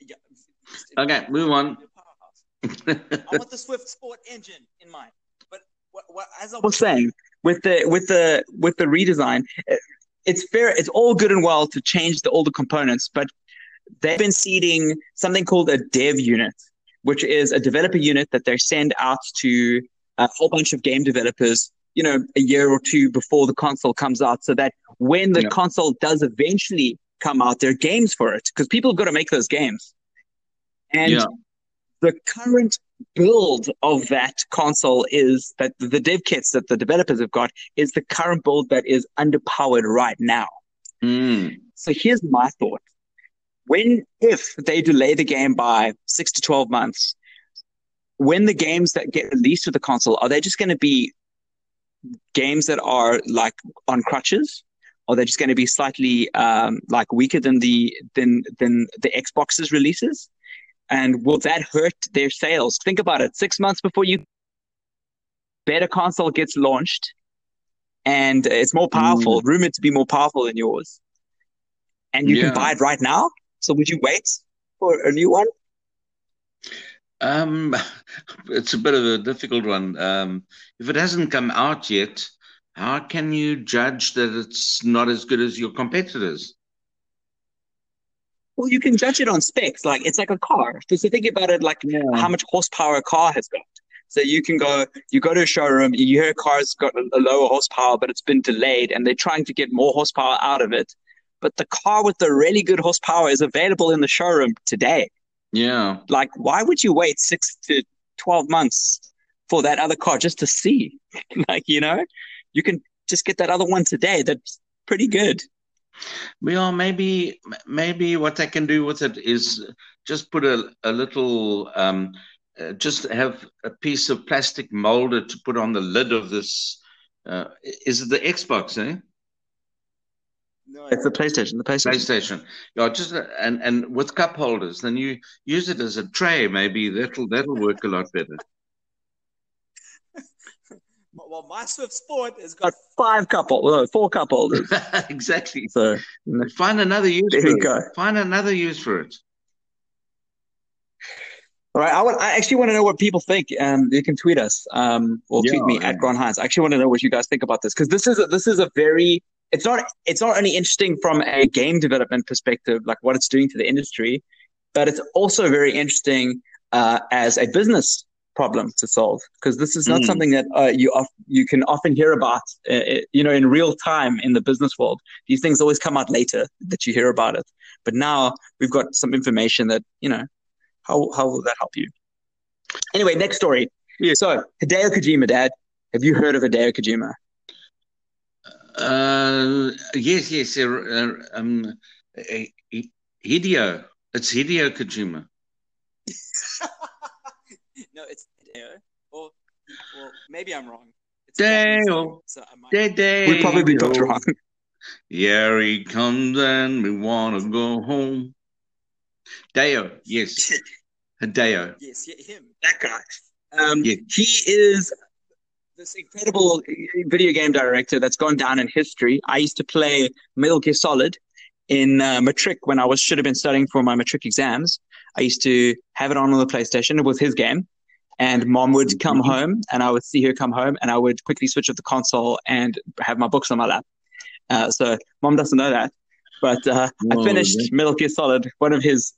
yeah, Okay, move on. Powerhouse. I want the Swift Sport engine in mind. But what, what, as I was saying, with the with the with the redesign, it's fair. It's all good and well to change all the older components, but they've been seeding something called a dev unit, which is a developer unit that they send out to a whole bunch of game developers. You know, a year or two before the console comes out, so that when the Yeah. console does eventually come out, there are games for it because people have got to make those games. And Yeah. The current build of that console is that the dev kits that the developers have got is the current build that is underpowered right now. Mm. So here's my thought. When, if they delay the game by six to 12 months, when the games that get released with the console, are they just going to be games that are like on crutches? Or are they just going to be slightly um, like weaker than the than than the Xbox's releases? And will that hurt their sales? Think about it. Six months before you better console gets launched, and it's more powerful, rumored to be more powerful than yours, and you Yeah. can buy it right now. So would you wait for a new one? Um, it's a bit of a difficult one. Um, if it hasn't come out yet, how can you judge that it's not as good as your competitors? Well, you can judge it on specs. Like it's like a car. So think about it like how much horsepower a car has got. So you can go, you go to a showroom, you hear a car's got a, a lower horsepower, but it's been delayed, and they're trying to get more horsepower out of it. But the car with the really good horsepower is available in the showroom today. Yeah. Like, why would you wait six to twelve months for that other car just to see? like, you know, you can just get that other one today. That's pretty good. Well, maybe maybe what they can do with it is just put a, a little um, uh, just have a piece of plastic molded to put on the lid of this. Uh, is it the Xbox, eh? No, it's the PlayStation. The PlayStation. PlayStation. Yeah, just a, and and with cup holders. Then you use it as a tray. Maybe that'll that'll work a lot better. Well, my Swift Sport has got five couple, no, four cup holders. exactly. So Find another use There for you it. go. Find another use for it. All right, I, want, I actually want to know what people think. Um, you can tweet us um, or tweet Yeah, me yeah. at Grant Hines. I actually want to know what you guys think about this because this is a, this is a very it's not it's not only interesting from a game development perspective, like what it's doing to the industry, but it's also very interesting uh, as a business problem to solve because this is not Mm. something that uh, you of, you can often hear about, uh, uh, you know, in real time in the business world. These things always come out later that you hear about it, but now we've got some information that you know how how will that help you? Anyway, next story. Yeah. So Hideo Kojima, Dad, have you heard of Hideo Kojima? Uh, yes, yes. Uh, uh, um, uh, Hideo. It's Hideo Kojima. no, it's Hideo. Or, well, maybe I'm wrong. It's Deo. So I Day, day, We'd probably be both wrong. Here he comes and we want to go home. Deo, yes. Hideo. yes, yeah, him, that guy. Um, Yeah. He is this incredible video game director that's gone down in history. I used to play Metal Gear Solid in uh, matric when I was should have been studying for my matric exams. I used to have it on on the PlayStation. It was his game. And mom would come home and I would see her come home and I would quickly switch off the console and have my books on my lap. Uh, so mom doesn't know that. But uh, I finished that- Metal Gear Solid, one of his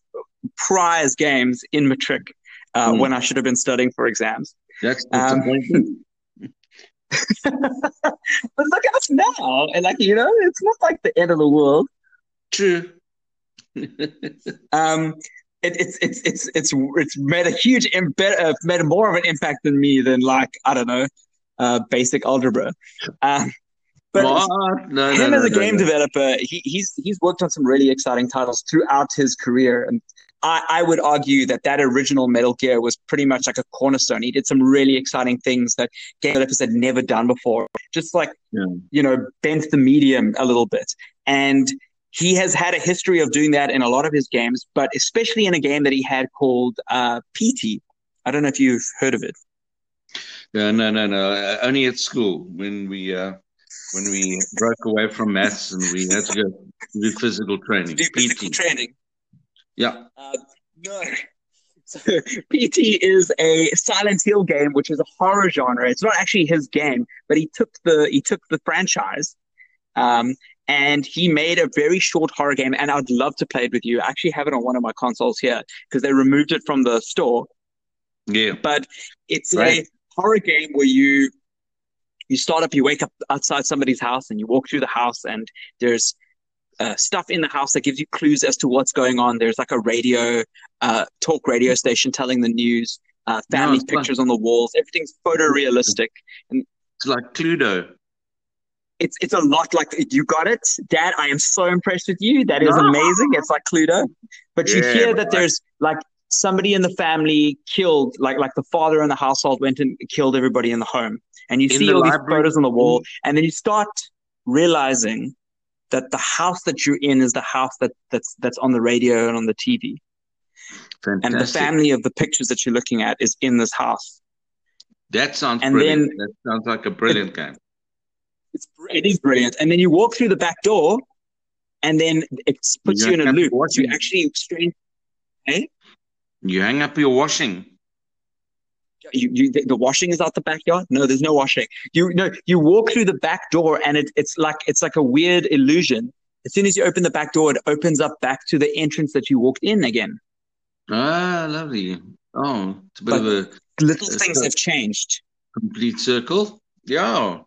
prize games in matric uh, Hmm. when I should have been studying for exams. That's Um, but look at us now. And like, you know, it's not like the end of the world. True. Um, it, it's it's it's it's it's made a huge Im- uh, made more of an impact than me than like I don't know, uh, basic algebra. Um, but? No, no, him no, as a no, game developer, he, he's he's worked on some really exciting titles throughout his career, and I, I would argue that that original Metal Gear was pretty much like a cornerstone. He did some really exciting things that game developers had never done before, just like Yeah. you know bent the medium a little bit, and he has had a history of doing that in a lot of his games, but especially in a game that he had called uh, PT. I don't know if you've heard of it. No, no, no, no. Uh, Only at school when we uh, when we broke away from maths and we had to go do physical training. Do physical PT. training. Yeah. Uh, no. So PT is a Silent Hill game, which is a horror genre. It's not actually his game, but he took the he took the franchise, um, and he made a very short horror game. And I'd love to play it with you. I actually have it on one of my consoles here because they removed it from the store. Yeah. But it's Right. a horror game where you you start up, you wake up outside somebody's house, and you walk through the house, and there's uh, stuff in the house that gives you clues as to what's going on. There's like a radio, uh, talk radio station telling the news, uh, family fun. pictures on the walls. Everything's photorealistic. and It's like Cluedo. It's it's a lot like you got it, Dad. I am so impressed with you. That is amazing. It's like Cluedo, but you hear that there's like somebody in the family killed, like like the father in the household went and killed everybody in the home, and you In see all these photos on the wall, mm-hmm. and then you start realizing that the house that you're in is the house that that's that's on the radio and on the TV, Fantastic. and the family of the pictures that you're looking at is in this house. That sounds and brilliant. then- that sounds like a brilliant game. It's it is brilliant. And then you walk through the back door, and then it puts You you in a loop. watch You actually strange. You hang up your washing. You, you the, the washing is out the backyard. No, there's no washing. You no, you walk through the back door, and it, it's like it's like a weird illusion. As soon as you open the back door, it opens up back to the entrance that you walked in again. Ah, lovely. Oh, it's a bit But- of a Little It's things a- have changed. complete circle. Yeah.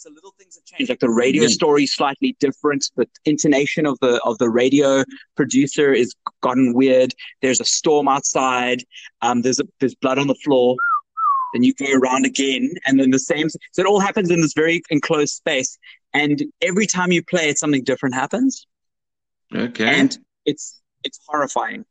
Yes. So little things have changed. Like the radio Yeah. story is slightly different. The intonation of the of the radio producer is gotten weird. There's a storm outside. Um, there's a, there's blood on the floor. Then you go around again, and then the same. So it all happens in this very enclosed space. And every time you play it, something different happens, Okay. and it's it's horrifying.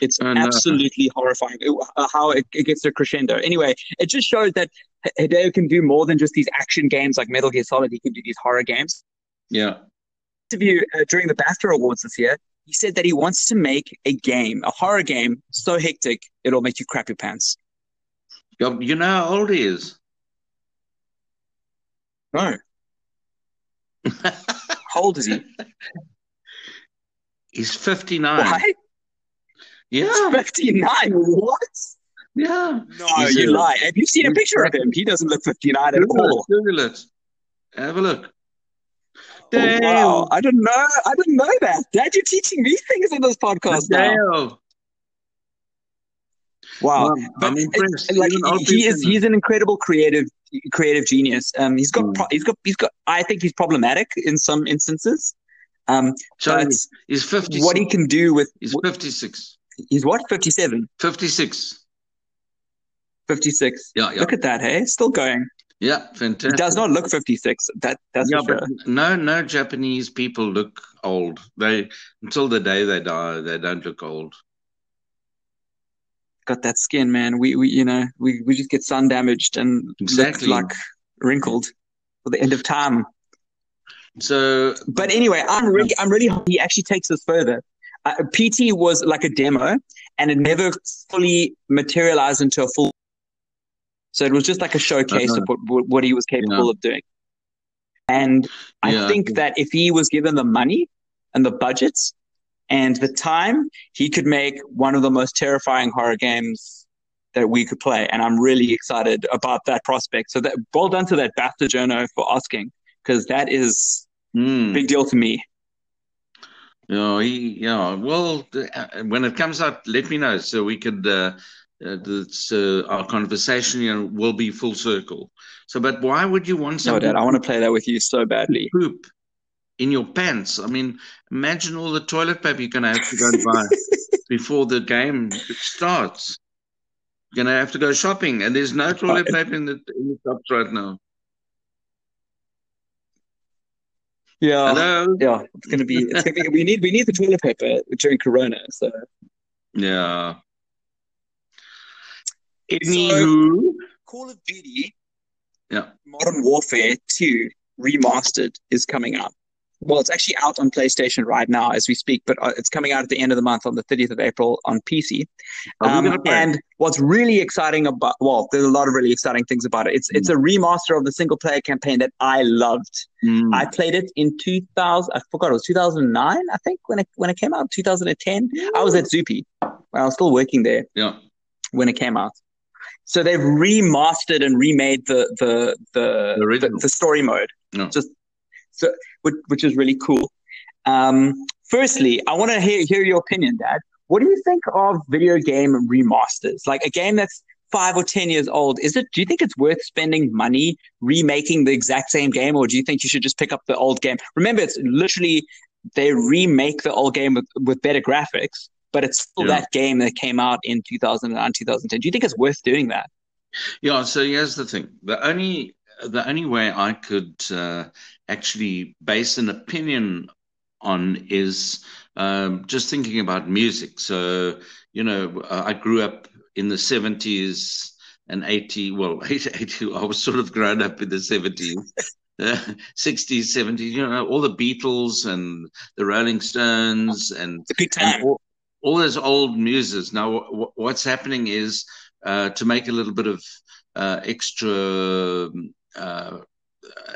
It's Oh, no. absolutely horrifying uh, how it, it gets to crescendo. Anyway, it just shows that Hideo can do more than just these action games like Metal Gear Solid. He can do these horror games. yeah. Interview uh, during the BAFTA Awards this year, he said that he wants to make a game, a horror game, so hectic it'll make you crap your pants. You know how old he is? No, how old is he? He's 59. Why? Yeah. Fifty nine. What? Yeah. No, He's you a- lie. Have you seen a picture of him? He doesn't look fifty nine at all. Google it. Have a look. Oh, wow, I didn't know. I didn't know that. Dad, you're teaching me things on this podcast now. Wow. Wow, But I'm it- impressed. like he is he's an incredible creative creative genius um he's got Mm. pro- he's got he's got i think he's problematic in some instances um Sorry, but he's 56. what he can do with He's 56. He's what 57 56. 56 Yeah, yeah. look at that hey still going Yeah, he fantastic. does not look 56 that that's yeah, sure no, no Japanese people look old. They until the day they die, they don't look old. got that skin man we we you know we we just get sun damaged and Exactly. look like wrinkled for the end of time So, But anyway, I'm really, I'm really happy he actually takes this further. Uh, PT was like a demo, and it never fully materialized into a full. So it was just like a showcase of what, what he was capable of doing. And I Yeah. think that if he was given the money and the budgets and the time, he could make one of the most terrifying horror games that we could play. And I'm really excited about that prospect. So that well done to that BAFTA journo for asking, because that is a big deal to me. Yeah, he, yeah. Well, uh, when it comes out, let me know so we could. Uh, uh, that's, uh, our conversation you know, will be full circle. So, but why would you want No, something Dad, I want to play that with you so badly. poop in your pants? I mean, imagine all the toilet paper you're going to have to go and buy before the game starts. You're going to have to go shopping, and there's no toilet paper in the in the shops right now. Yeah, Hello. yeah, it's gonna be. It's gonna be. We need. We need the toilet paper during Corona. So Yeah. Anywho, Call of Duty yeah. Modern Warfare 2 Remastered is coming out. Well, it's actually out on PlayStation right now as we speak, but uh, it's coming out at the end of the month on the 30th of April on PC. Um, and what's really exciting about, well, there's a lot of really exciting things about it. It's it's a remaster of the single player campaign that I loved. Mm. I played it in 2000. I forgot it was 2009. I think when it when it came out, 2010. I was at Zupi. I was still working there Yeah. when it came out. So they've remastered and remade the the the The the, the story mode, Yeah. just so which, which is really cool. Um, firstly, I want to hear hear your opinion, Dad. What do you think of video game remasters? Like a game that's five or ten years old, is it? Do you think it's worth spending money remaking the exact same game, or do you think you should just pick up the old game? Remember, it's literally they remake the old game with, with better graphics, but it's still Yeah. that game that came out in 2009, 2010. Do you think it's worth doing that? Yeah, so here's the thing. The only the only way I could uh, actually base an opinion on is um, just thinking about music. So, you know, uh, I grew up in the 70s and 80, well, 80, I was sort of grown up in the 70s. Uh, 60s, 70s, you know, all the Beatles and the Rolling Stones and and all, all those old muses. Now, w- what's happening is uh, to make a little bit of uh, extra uh,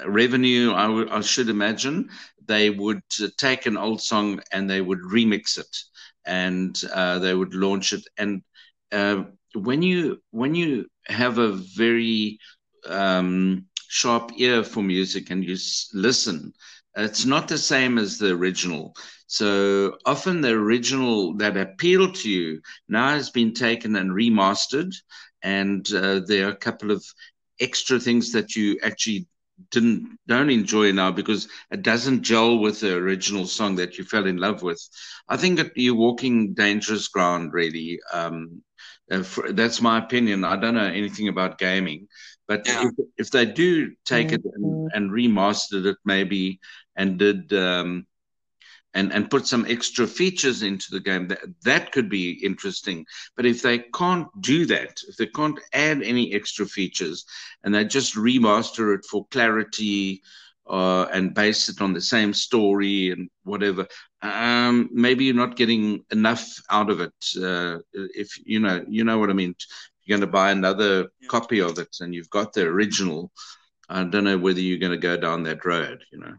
revenue, I should imagine, they would take an old song and they would remix it and uh, they would launch it. And uh, when you when you have a very um, sharp ear for music and you s- listen, it's not the same as the original. So often the original that appealed to you now has been taken and remastered, and uh, there are a couple of extra things that you actually didn't don't enjoy now because it doesn't gel with the original song that you fell in love with. I think that you're walking dangerous ground, really. Um, uh, for, that's my opinion. I don't know anything about gaming, but Yeah. if, if they do take it and, and remastered it, maybe, and did um, and and put some extra features into the game, that that could be interesting. But if they can't do that, if they can't add any extra features, and they just remaster it for clarity uh, and base it on the same story and whatever, um, maybe you're not getting enough out of it. Uh, if you know, you know what I mean. You're going to buy another Yeah. copy of it, and you've got the original. I don't know whether you're going to go down that road. You know.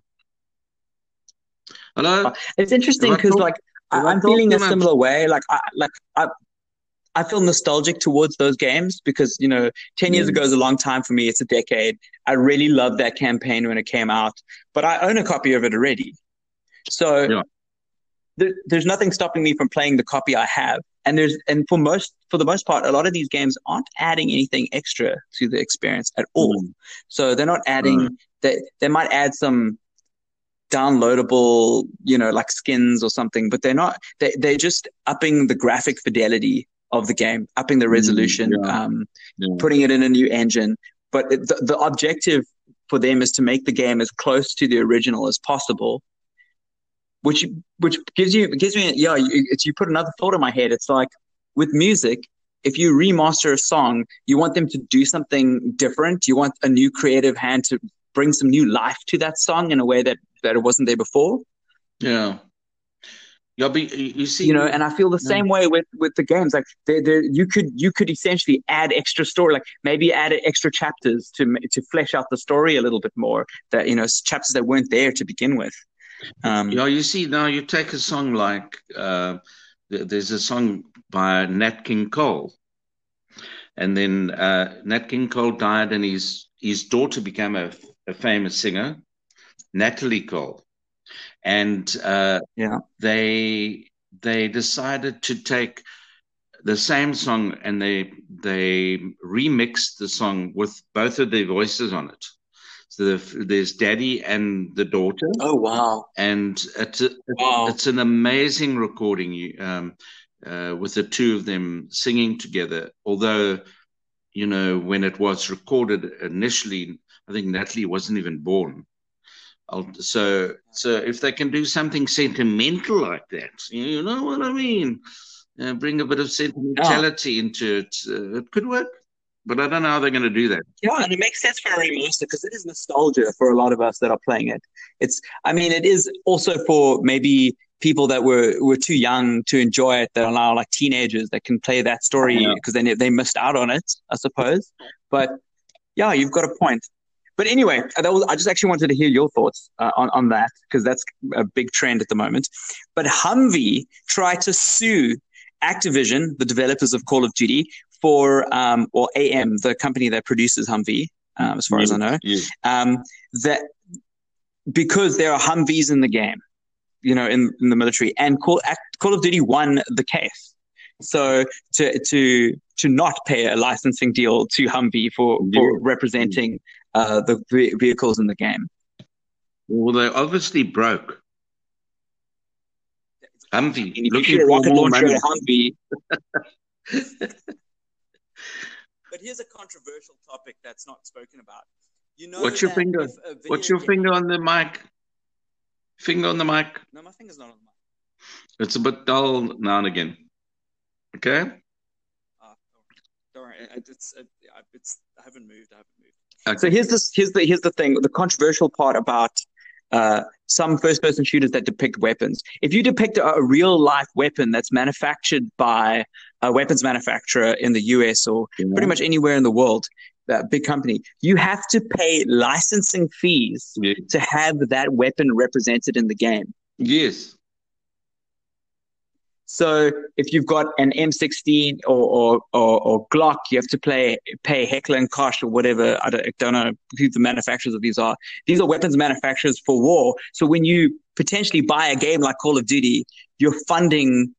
Hello. It's interesting because like I, I'm feeling a much? similar way. Like I like I I feel nostalgic towards those games because you know, ten years Mm. ago is a long time for me. It's a decade. I really loved that campaign when it came out, but I own a copy of it already. So Yeah. there, there's nothing stopping me from playing the copy I have. And there's and for most for the most part, a lot of these games aren't adding anything extra to the experience at all. Mm. So they're not adding they they might add some downloadable, you know, like skins or something, but they're not they they're just upping the graphic fidelity of the game, upping the Mm, resolution, yeah. um, Yeah. putting it in a new engine. But it- the, the objective for them is to make the game as close to the original as possible. Which which gives you gives me yeah, you, it's you put another thought in my head. It's like with music, if you remaster a song, you want them to do something different. You want a new creative hand to bring some new life to that song in a way that that it wasn't there before. Yeah. Yeah, but you see, you know and i feel the Yeah. same way with with the games like they they you could you could essentially add extra story like maybe add extra chapters to to flesh out the story a little bit more that you know chapters that weren't there to begin with um yeah, you see now you take a song like uh, there's a song by Nat King Cole, and then uh, Nat King Cole died, and his his daughter became a, a famous singer, Natalie Cole, and uh, Yeah. they they decided to take the same song and they they remixed the song with both of their voices on it. So the, there's daddy and the daughter, oh wow and it's a, Wow. it's an amazing recording um, uh, with the two of them singing together. Although, you know, when it was recorded initially, I think Natalie wasn't even born. I'll, so, so if they can do something sentimental like that, you know what I mean, uh, bring a bit of sentimentality into it, uh, it could work. But I don't know how they're going to do that. yeah and it makes sense for a remaster because it is nostalgia for a lot of us that are playing it it's i mean it is also for maybe people that were were too young to enjoy it that are now like teenagers that can play that story Yeah. because they they missed out on it i suppose but yeah you've got a point but anyway that was, i just actually wanted to hear your thoughts uh, on, on that because that's a big trend at the moment but humvee tried to sue Activision, the developers of Call of Duty, for um, or AM, the company that produces Humvee, um, as far as I know, Yeah. um, that because there are Humvees in the game, you know, in, in the military, and Call, Act- Call of Duty won the case. So to to to not pay a licensing deal to Humvee for, for Yeah. representing uh, the ve- vehicles in the game. Well, they obviously broke. Humvee, And if you looking shoot a for rocket more launcher money. Humvee, But here's a controversial topic that's not spoken about. You know, What's your finger? if a video What's your game- finger on the mic? Finger on the mic. No, my finger's not on the mic. It's a bit dull now and again. Okay. Ah, don't worry. I- It's, uh, it's, I haven't moved. I haven't moved. So here's this here's the here's the thing the controversial part about uh, some first person shooters that depict weapons. If you depict a, a real life weapon that's manufactured by a weapons manufacturer in the US or pretty much anywhere in the world, that big company, you have to pay licensing fees Yeah. to have that weapon represented in the game. Yes. So if you've got an M16 or, or, or, or Glock, you have to play, pay Heckler and Koch or whatever. I don't, I don't know who the manufacturers of these are. These are weapons manufacturers for war. So when you potentially buy a game like Call of Duty, you're funding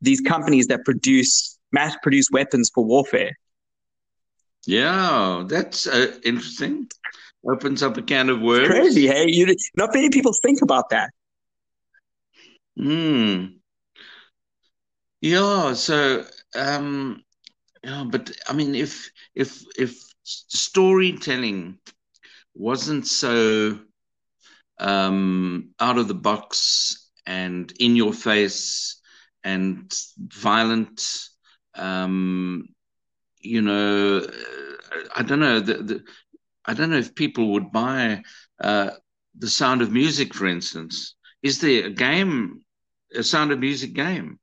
these companies that produce, mass produce weapons for warfare. Yeah, that's uh, interesting. Opens up a can of worms. Crazy, hey? You, not many people think about that. Hmm. Yeah, so um yeah, but I mean if if if storytelling wasn't so um out of the box and in your face and violent um you know I don't know the, the I don't know if people would buy uh the Sound of Music for instance. Is there a game a Sound of Music game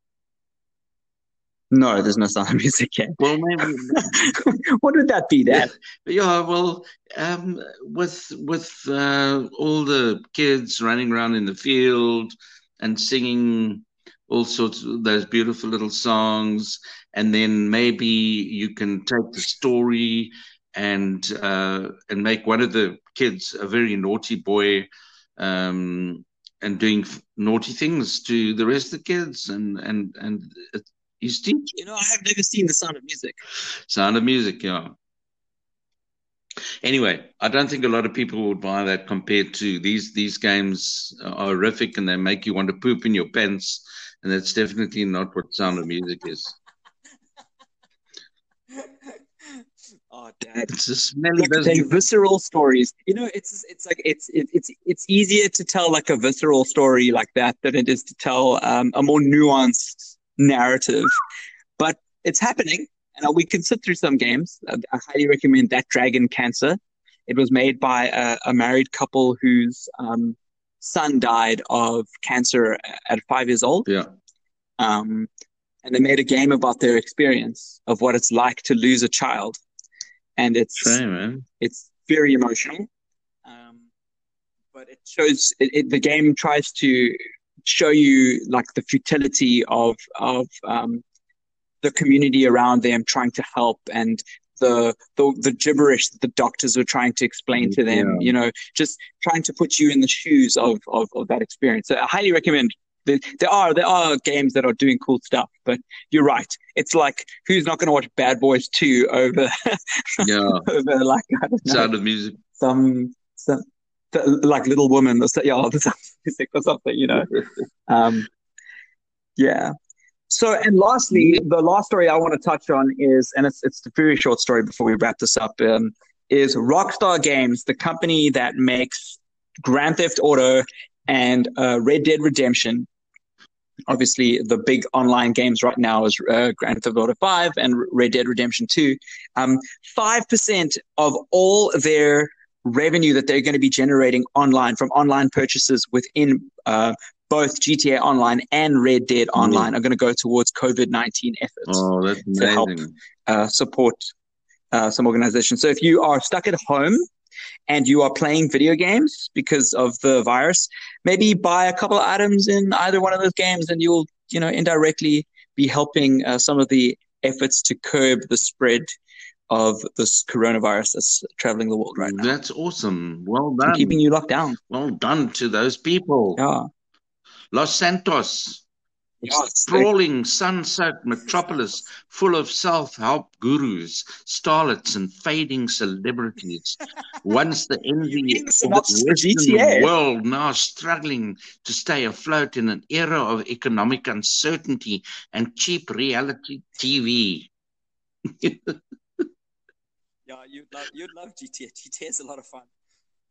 No, there's no sound of music yet. well maybe what would that be, Dad? Yeah, well, um, with with uh, all the kids running around in the field and singing all sorts of those beautiful little songs, and then maybe you can take the story and uh, and make one of the kids a very naughty boy, um, and doing naughty things to the rest of the kids, and and and he's teaching. You know, I have never seen the sound of music. Sound of Music, yeah. Anyway, I don't think a lot of people would buy that compared to these these games are horrific and they make you want to poop in your pants, and that's definitely not what Sound of Music is. Oh, Dad. It's a smelly Like, business. visceral stories. You know, it's it's like it's it, it's it's easier to tell like a visceral story like that than it is to tell um, a more nuanced narrative. But it's happening, and we can sit through some games. I, I highly recommend that Dragon Cancer. It was made by a, a married couple whose um, son died of cancer at five years old. Yeah, um, and they made a game about their experience of what it's like to lose a child, and it's shame, it's very emotional. Um, but it shows it, it, the game tries to show you like the futility of of um, the community around them trying to help and the, the the gibberish that the doctors were trying to explain to them. Yeah. You know, just trying to put you in the shoes of of, of that experience. So I highly recommend. There, there are there are games that are doing cool stuff, but you're right. It's like who's not going to watch Bad Boys two over Yeah, over like I don't know Sound of Music. some some like Little Woman or yeah, or the music or something, you know. Um, yeah. So, and lastly, the last story I want to touch on is, and it's it's a very short story before we wrap this up. Um, is Rockstar Games, the company that makes Grand Theft Auto and uh, Red Dead Redemption. Obviously, the big online games right now is uh, Grand Theft Auto 5 and Red Dead Redemption 2. Um, 5% of all their revenue that they're going to be generating online from online purchases within uh, both GTA Online and Red Dead Online are going to go towards COVID 19 efforts Oh, that's To help. uh, support uh, some organizations. So if you are stuck at home and you are playing video games because of the virus, maybe buy a couple of items in either one of those games, and you'll you know indirectly be helping uh, some of the efforts to curb the spread of this coronavirus that's traveling the world right now. That's awesome. Well done. keeping you locked down. Well done to those people. Yeah. Los Santos. Sprawling, sun-soaked metropolis full of self-help gurus, starlets, and fading celebrities. Once the envy of the the synopsis for Western world, now struggling to stay afloat in an era of economic uncertainty and cheap reality TV. Yeah, you'd love you'd love GTA. GTA is a lot of fun.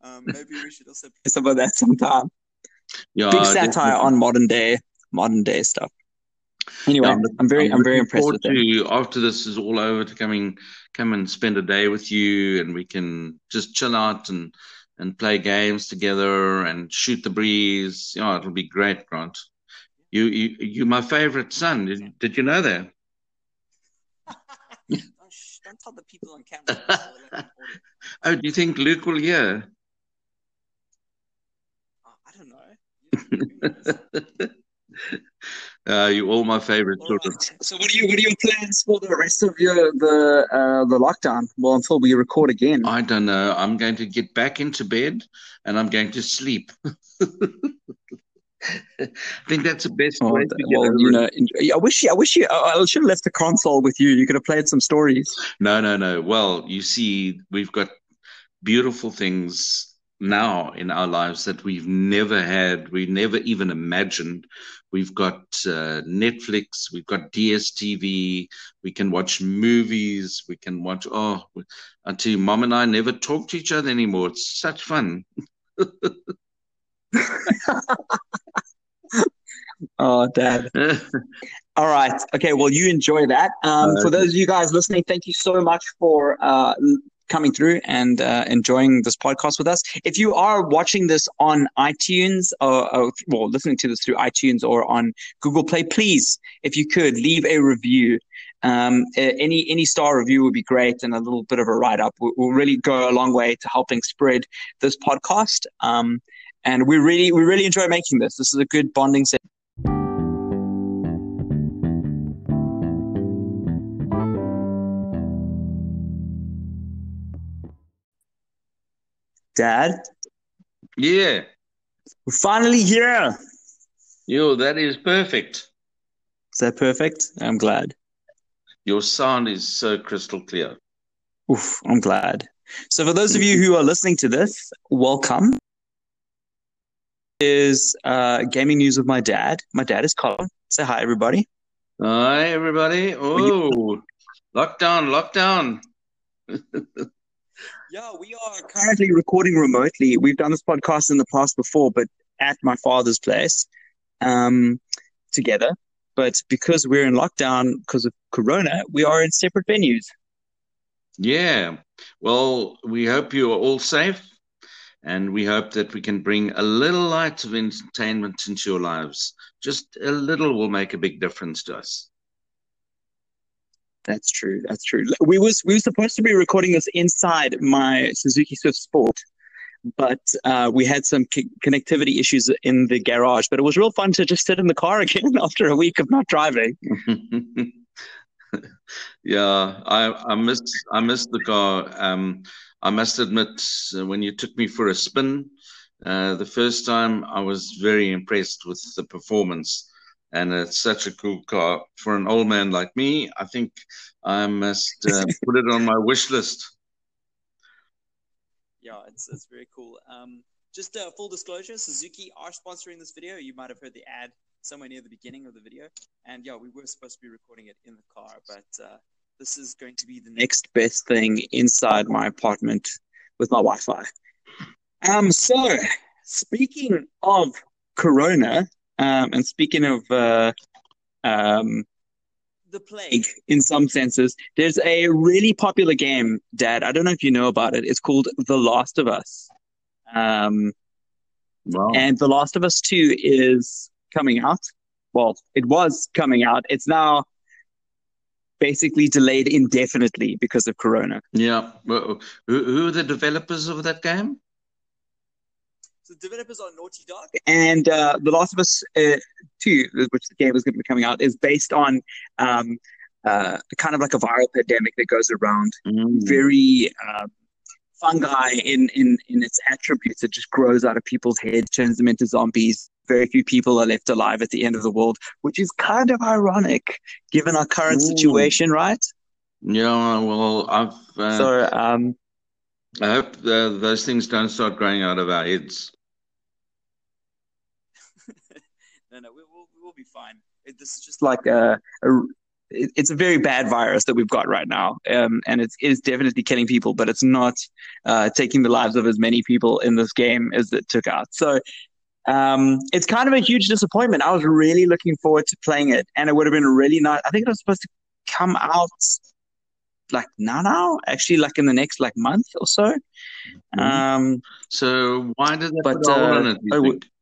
Um, maybe we should also play some of that sometime. Yeah, Big satire definitely. on modern day modern day stuff. Anyway, Yeah, I'm very I'm very looking impressed forward with it. to after this is all over to coming come and spend a day with you and we can just chill out and and play games together and shoot the breeze. Yeah, it'll be great, Grant. You you you're my favorite son. Did, did you know that? Don't, sh- don't tell the people on camera. so they're like an audience. Oh, do you think Luke will hear? Oh, I don't know. You- you know. uh, you're all my favorite All children. right. So what are you what are your plans for the rest of your the uh, the lockdown? Well, until we record again. I don't know. I'm going to get back into bed and I'm going to sleep. I think that's the best Oh, way to get well, you it. know, I wish I wish you, I should have left the console with you. You could have played some stories. No, no, no. Well, you see, we've got beautiful things now in our lives that we've never had, we never even imagined. We've got uh, Netflix, we've got DSTV, we can watch movies, we can watch. Oh, I Mom and I never talk to each other anymore. It's such fun. Oh, Dad. All right. Okay. Well, you enjoy that. Um, for those of you guys listening, thank you so much for uh, coming through and uh, enjoying this podcast with us. If you are watching this on iTunes or, or well, listening to this through iTunes or on Google Play, please, if you could leave a review. Um, any any star review would be great, and a little bit of a write up will, will really go a long way to helping spread this podcast. Um, and we really we really enjoy making this. This is a good bonding session. Dad, yeah. we're finally here. Yo, that is perfect. Is that perfect? I'm glad. Your sound is so crystal clear. Oof, I'm glad. So, for those of you who are listening to this, welcome. Is uh, gaming news with my dad. My dad is Colin. Say hi, everybody. Hi, everybody. Oh, lockdown, lockdown. Yeah, we are Currently recording remotely. We've done this podcast in the past before, but at my father's place um, together. But because we're in lockdown because of Corona, we are in separate venues. Yeah. Well, we hope you are all safe and we hope that we can bring a little light of entertainment into your lives. Just a little will make a big difference to us. That's true. That's true. We was we were supposed to be recording this inside my Suzuki Swift Sport, but uh, we had some c- connectivity issues in the garage. But it was real fun to just sit in the car again after a week of not driving. yeah, I, I missed I missed the car. Um, I must admit, uh, when you took me for a spin uh, the first time, I was very impressed with the performance. And it's such a cool car for an old man like me. I think I must uh, put it on my wish list. Yeah, it's it's very cool. Um, just uh, full disclosure, Suzuki are sponsoring this video. You might have heard the ad somewhere near the beginning of the video, and yeah, we were supposed to be recording it in the car, but uh, this is going to be the next. Next best thing inside my apartment with my Wi-Fi. Um. So speaking of Corona, um, and speaking of uh, um, The plague. plague in some senses. There's a really popular game, Dad. I don't know if you know about it. It's called The Last of Us. Um, Wow. and The Last of Us 2 is coming out. Well, it was coming out. It's now basically delayed indefinitely because of Corona. Yeah. Who, who are the developers of that game? So developers are Naughty Dog. And uh, The Last of Us uh, Two, which the game is going to be coming out, is based on um, uh, kind of like a viral pandemic that goes around. Mm. Very uh, fungi in, in in its attributes. It just grows out of people's heads, turns them into zombies. Very few people are left alive at the end of the world, which is kind of ironic given our current Ooh. situation, right? Yeah, well, I've. Uh, So, um, I hope uh, those things don't start growing out of our heads. no, no, we, we'll we'll be fine. It, this is just like a, a it's a very bad virus that we've got right now, um, and it's it is definitely killing people, but it's not uh, taking the lives of as many people in this game as it took out. So um, it's kind of a huge disappointment. I was really looking forward to playing it, and it would have been really nice. I think it was supposed to come out like now, now actually, like in the next like month or so. Um, So why did they But, put uh, on it? do you I would- think?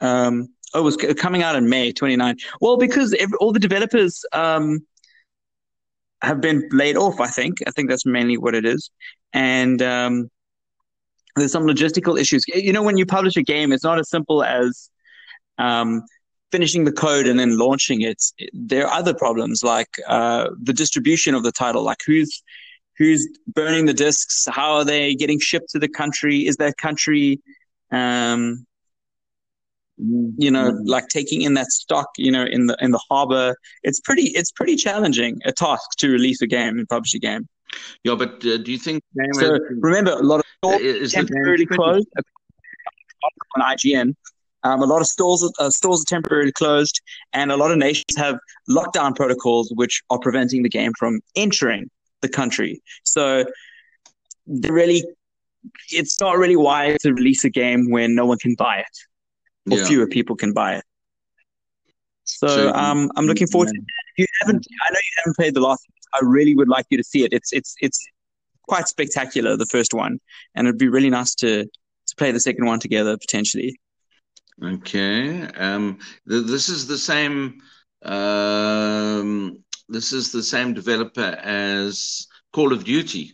Um, oh, it was coming out in May 29. Well, because ev all the developers um, have been laid off, I think. I think that's mainly what it is. And um, there's some logistical issues. You know, when you publish a game, it's not as simple as um, finishing the code and then launching it. There are other problems like uh, the distribution of the title, like who's who's burning the discs, how are they getting shipped to the country? Is that country um, you know, Mhm. like taking in that stock, you know, in the in the harbor. It's pretty it's pretty challenging a task to release a game and publish a game. Yeah, but uh, do you think So remember, a lot of stores is temporarily closed. On IGN, um, a lot of stores uh, stores are temporarily closed, and a lot of nations have lockdown protocols which are preventing the game from entering the country. So really, it's not really wise to release a game when no one can buy it or Yeah. fewer people can buy it. So, So- um, I'm looking forward to it. If you haven't, I know you haven't played the last. I really would like you to see it. It's it's it's quite spectacular, the first one, and it'd be really nice to to play the second one together potentially. Okay. Um, th this is the same. Um, this is the same developer as Call of Duty.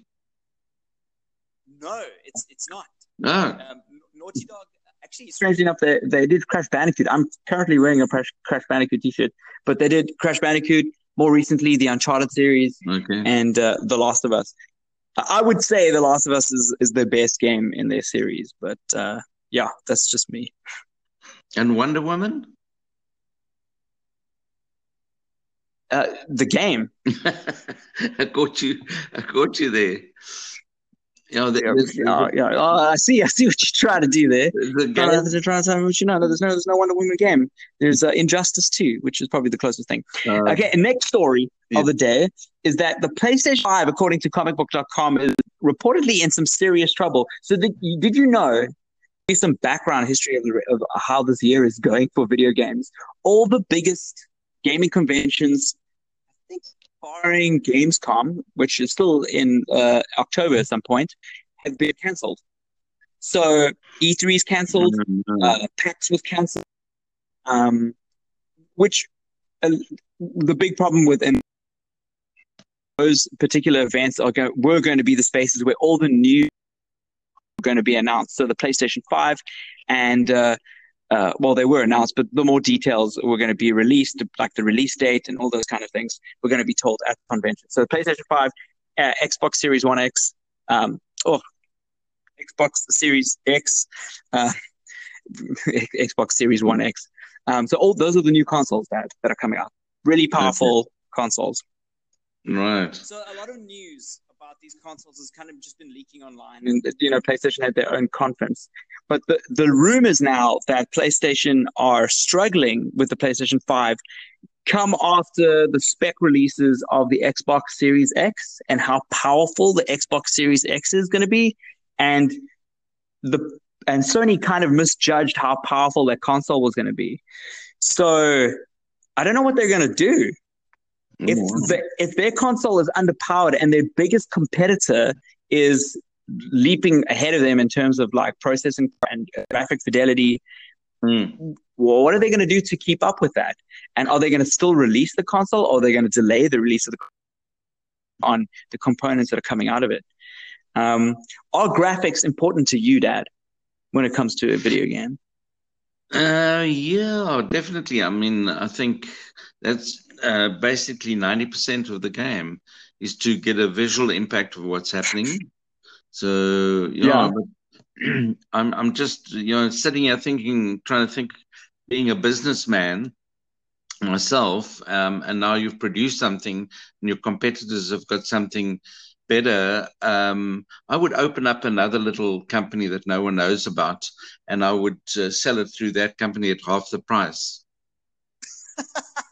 no, it's it's not. No. Um, Naughty Dog actually. Strangely enough, they they did Crash Bandicoot. I'm currently wearing a Crash, Crash Bandicoot T-shirt, but they did Crash Bandicoot more recently, the Uncharted series, Okay. and uh, The Last of Us. I would say The Last of Us is, is their best game in their series, but uh, yeah, that's just me. And Wonder Woman? Uh, the game, I caught you. I caught you there. You know, there- there's, yeah, yeah. Oh, I see, I see what you're trying to do there. the Trying game. to, to try to tell me what you know. No, there's no, there's no Wonder Woman game. There's uh, Injustice 2, which is probably the closest thing. Uh, Okay, next story Yeah. of the day is that the PlayStation 5, according to comicbook.com, is reportedly in some serious trouble. So, did, did you know? Some background history of, the, of how this year is going for video games. All the biggest gaming conventions, I think, barring Gamescom, which is still in uh, October at some point, have been cancelled. So, E3 is cancelled uh, PAX was cancelled, um, which uh, the big problem with and those particular events are go- were going to be the spaces where all the new were going to be announced. So the PlayStation Five, and uh, uh, well, they were announced, but the more details were going to be released, like the release date and all those kind of things, were going to be told at the convention. So PlayStation Five, uh, Xbox Series One X, um, oh, Xbox Series X. Uh, Xbox Series One X. Um, so all those are the new consoles that, that are coming out. Really powerful consoles. Right. So a lot of news about these consoles has kind of just been leaking online. And you know, PlayStation had their own conference. But the, the rumors now that PlayStation are struggling with the PlayStation 5 come after the spec releases of the Xbox Series X and how powerful the Xbox Series X is going to be. And the and Sony kind of misjudged how powerful that console was going to be. So I don't know what they're going to do. If the, if their console is underpowered and their biggest competitor is leaping ahead of them in terms of like processing and graphic fidelity, Hmm. well, what are they going to do to keep up with that? And are they going to still release the console or are they going to delay the release of the on the components that are coming out of it? Um, are graphics important to you, Dad, when it comes to a video game? Uh, yeah, definitely. I mean, I think that's uh, basically 90% of the game is to get a visual impact of what's happening. So, yeah, but I'm I'm just, you know, sitting here thinking, trying to think, being a businessman myself, um, and now you've produced something and your competitors have got something better. Um, I would open up another little company that no one knows about, and I would uh, sell it through that company at half the price.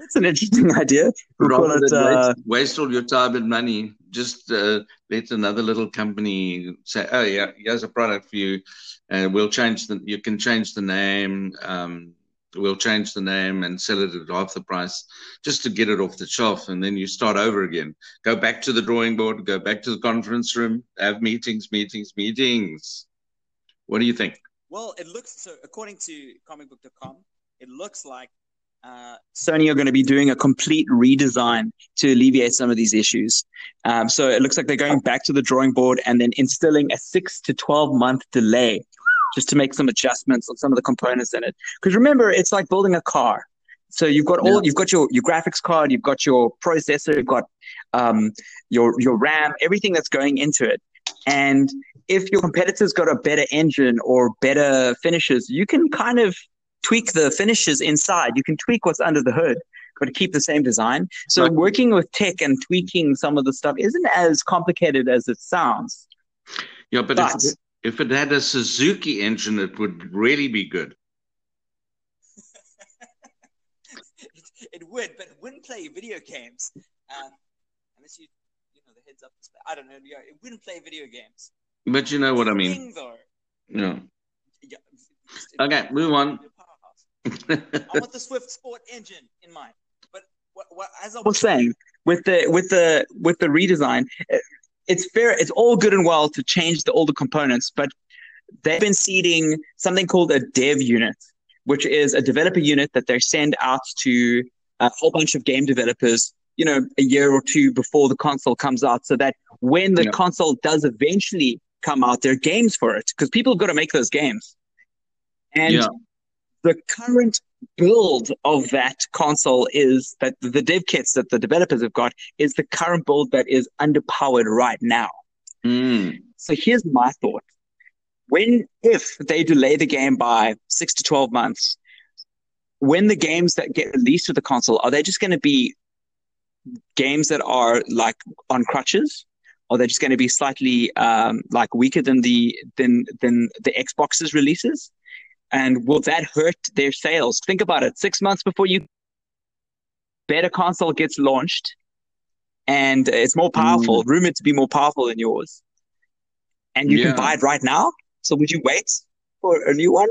That's an interesting idea. Rather it, than uh, waste, waste all your time and money, just uh, let another little company say, "Oh yeah, here's a product for you, and we'll change the. You can change the name. Um, we'll change the name and sell it at half the price, just to get it off the shelf, and then you start over again. Go back to the drawing board. Go back to the conference room. Have meetings, meetings, meetings. What do you think? Well, it looks so. According to comicbook.com, it looks like uh, Sony are going to be doing a complete redesign to alleviate some of these issues. Um, so it looks like they're going back to the drawing board and then instilling a six to 12 month delay just to make some adjustments on some of the components in it. Because remember, it's like building a car. So you've got all, you've got your, your graphics card, you've got your processor, you've got um, your, your RAM, everything that's going into it. And if your competitor's got a better engine or better finishes, you can kind of tweak the finishes inside. You can tweak what's under the hood, but keep the same design. So Like- working with tech and tweaking some of the stuff isn't as complicated as it sounds. Yeah, but But if, if it had a Suzuki engine, it would really be good. it, it would, but it wouldn't play video games um, unless you, you know, the heads up display. I don't know. Yeah, it wouldn't play video games. But you know what I mean. thing, though, Yeah. yeah, Okay, move on. Powerhouse. I want the Swift Sport engine in mind. But what, what as I I was saying with the with the with the redesign, it- it's fair. It's all good and well to change the older components, but they've been seeding something called a dev unit, which is a developer unit that they send out to a whole bunch of game developers. You know, a year or two before the console comes out, so that when the Yeah. console does eventually come out, there are games for it because people have got to make those games. And Yeah. The current build of that console is that the dev kits that the developers have got is the current build that is underpowered right now. Mm. So here's my thought. When, if they delay the game by six to 12 months, when the games that get released with the console, are they just going to be games that are like on crutches? Or they're just going to be slightly um, like weaker than the than than the Xbox's releases? And will that hurt their sales? Think about it. Six months before you better console gets launched, and it's more powerful, rumored to be more powerful than yours, and you Yeah. can buy it right now. So would you wait for a new one?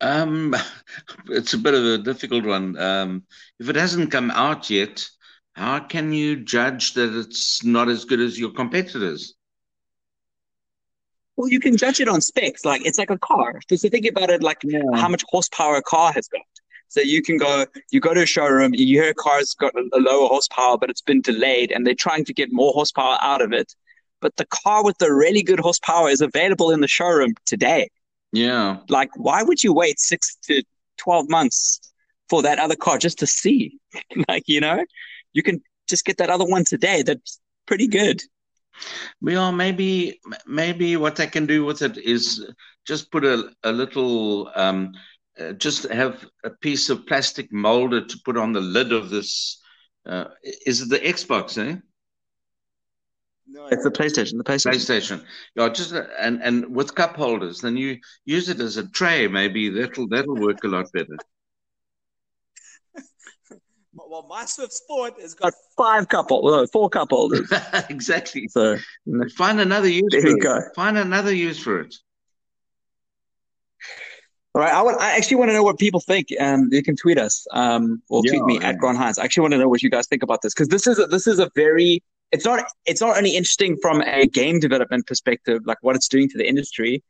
Um, it's a bit of a difficult one. Um, if it hasn't come out yet, how can you judge that it's not as good as your competitors? Well, you can judge it on specs. Like it's like a car. So, so think about it like how much horsepower a car has got. So you can go, you go to a showroom, you hear a car's got a, a lower horsepower, but it's been delayed, and they're trying to get more horsepower out of it. But the car with the really good horsepower is available in the showroom today. Yeah. Like, why would you wait six to twelve months for that other car just to see? like, you know, you can just get that other one today. That's pretty good. Well, maybe maybe what I can do with it is just put a, a little um, uh, just have a piece of plastic molded to put on the lid of this. Uh, is it the Xbox, eh? no, It's the PlayStation. The PlayStation. PlayStation. Yeah, just uh, and and with cup holders, then you use it as a tray. Maybe that'll that'll work a lot better. Well, my Swift Sport has Got five couple, no, four holders. exactly. So Find another use There for you it. go. Find another use for it. All right, I, want, I actually want to know what people think. Um, you can tweet us, um, or tweet Yeah, me yeah. at Grant Hines. I actually want to know what you guys think about this because this is a, this is a very it's not it's not only interesting from a game development perspective, like what it's doing to the industry,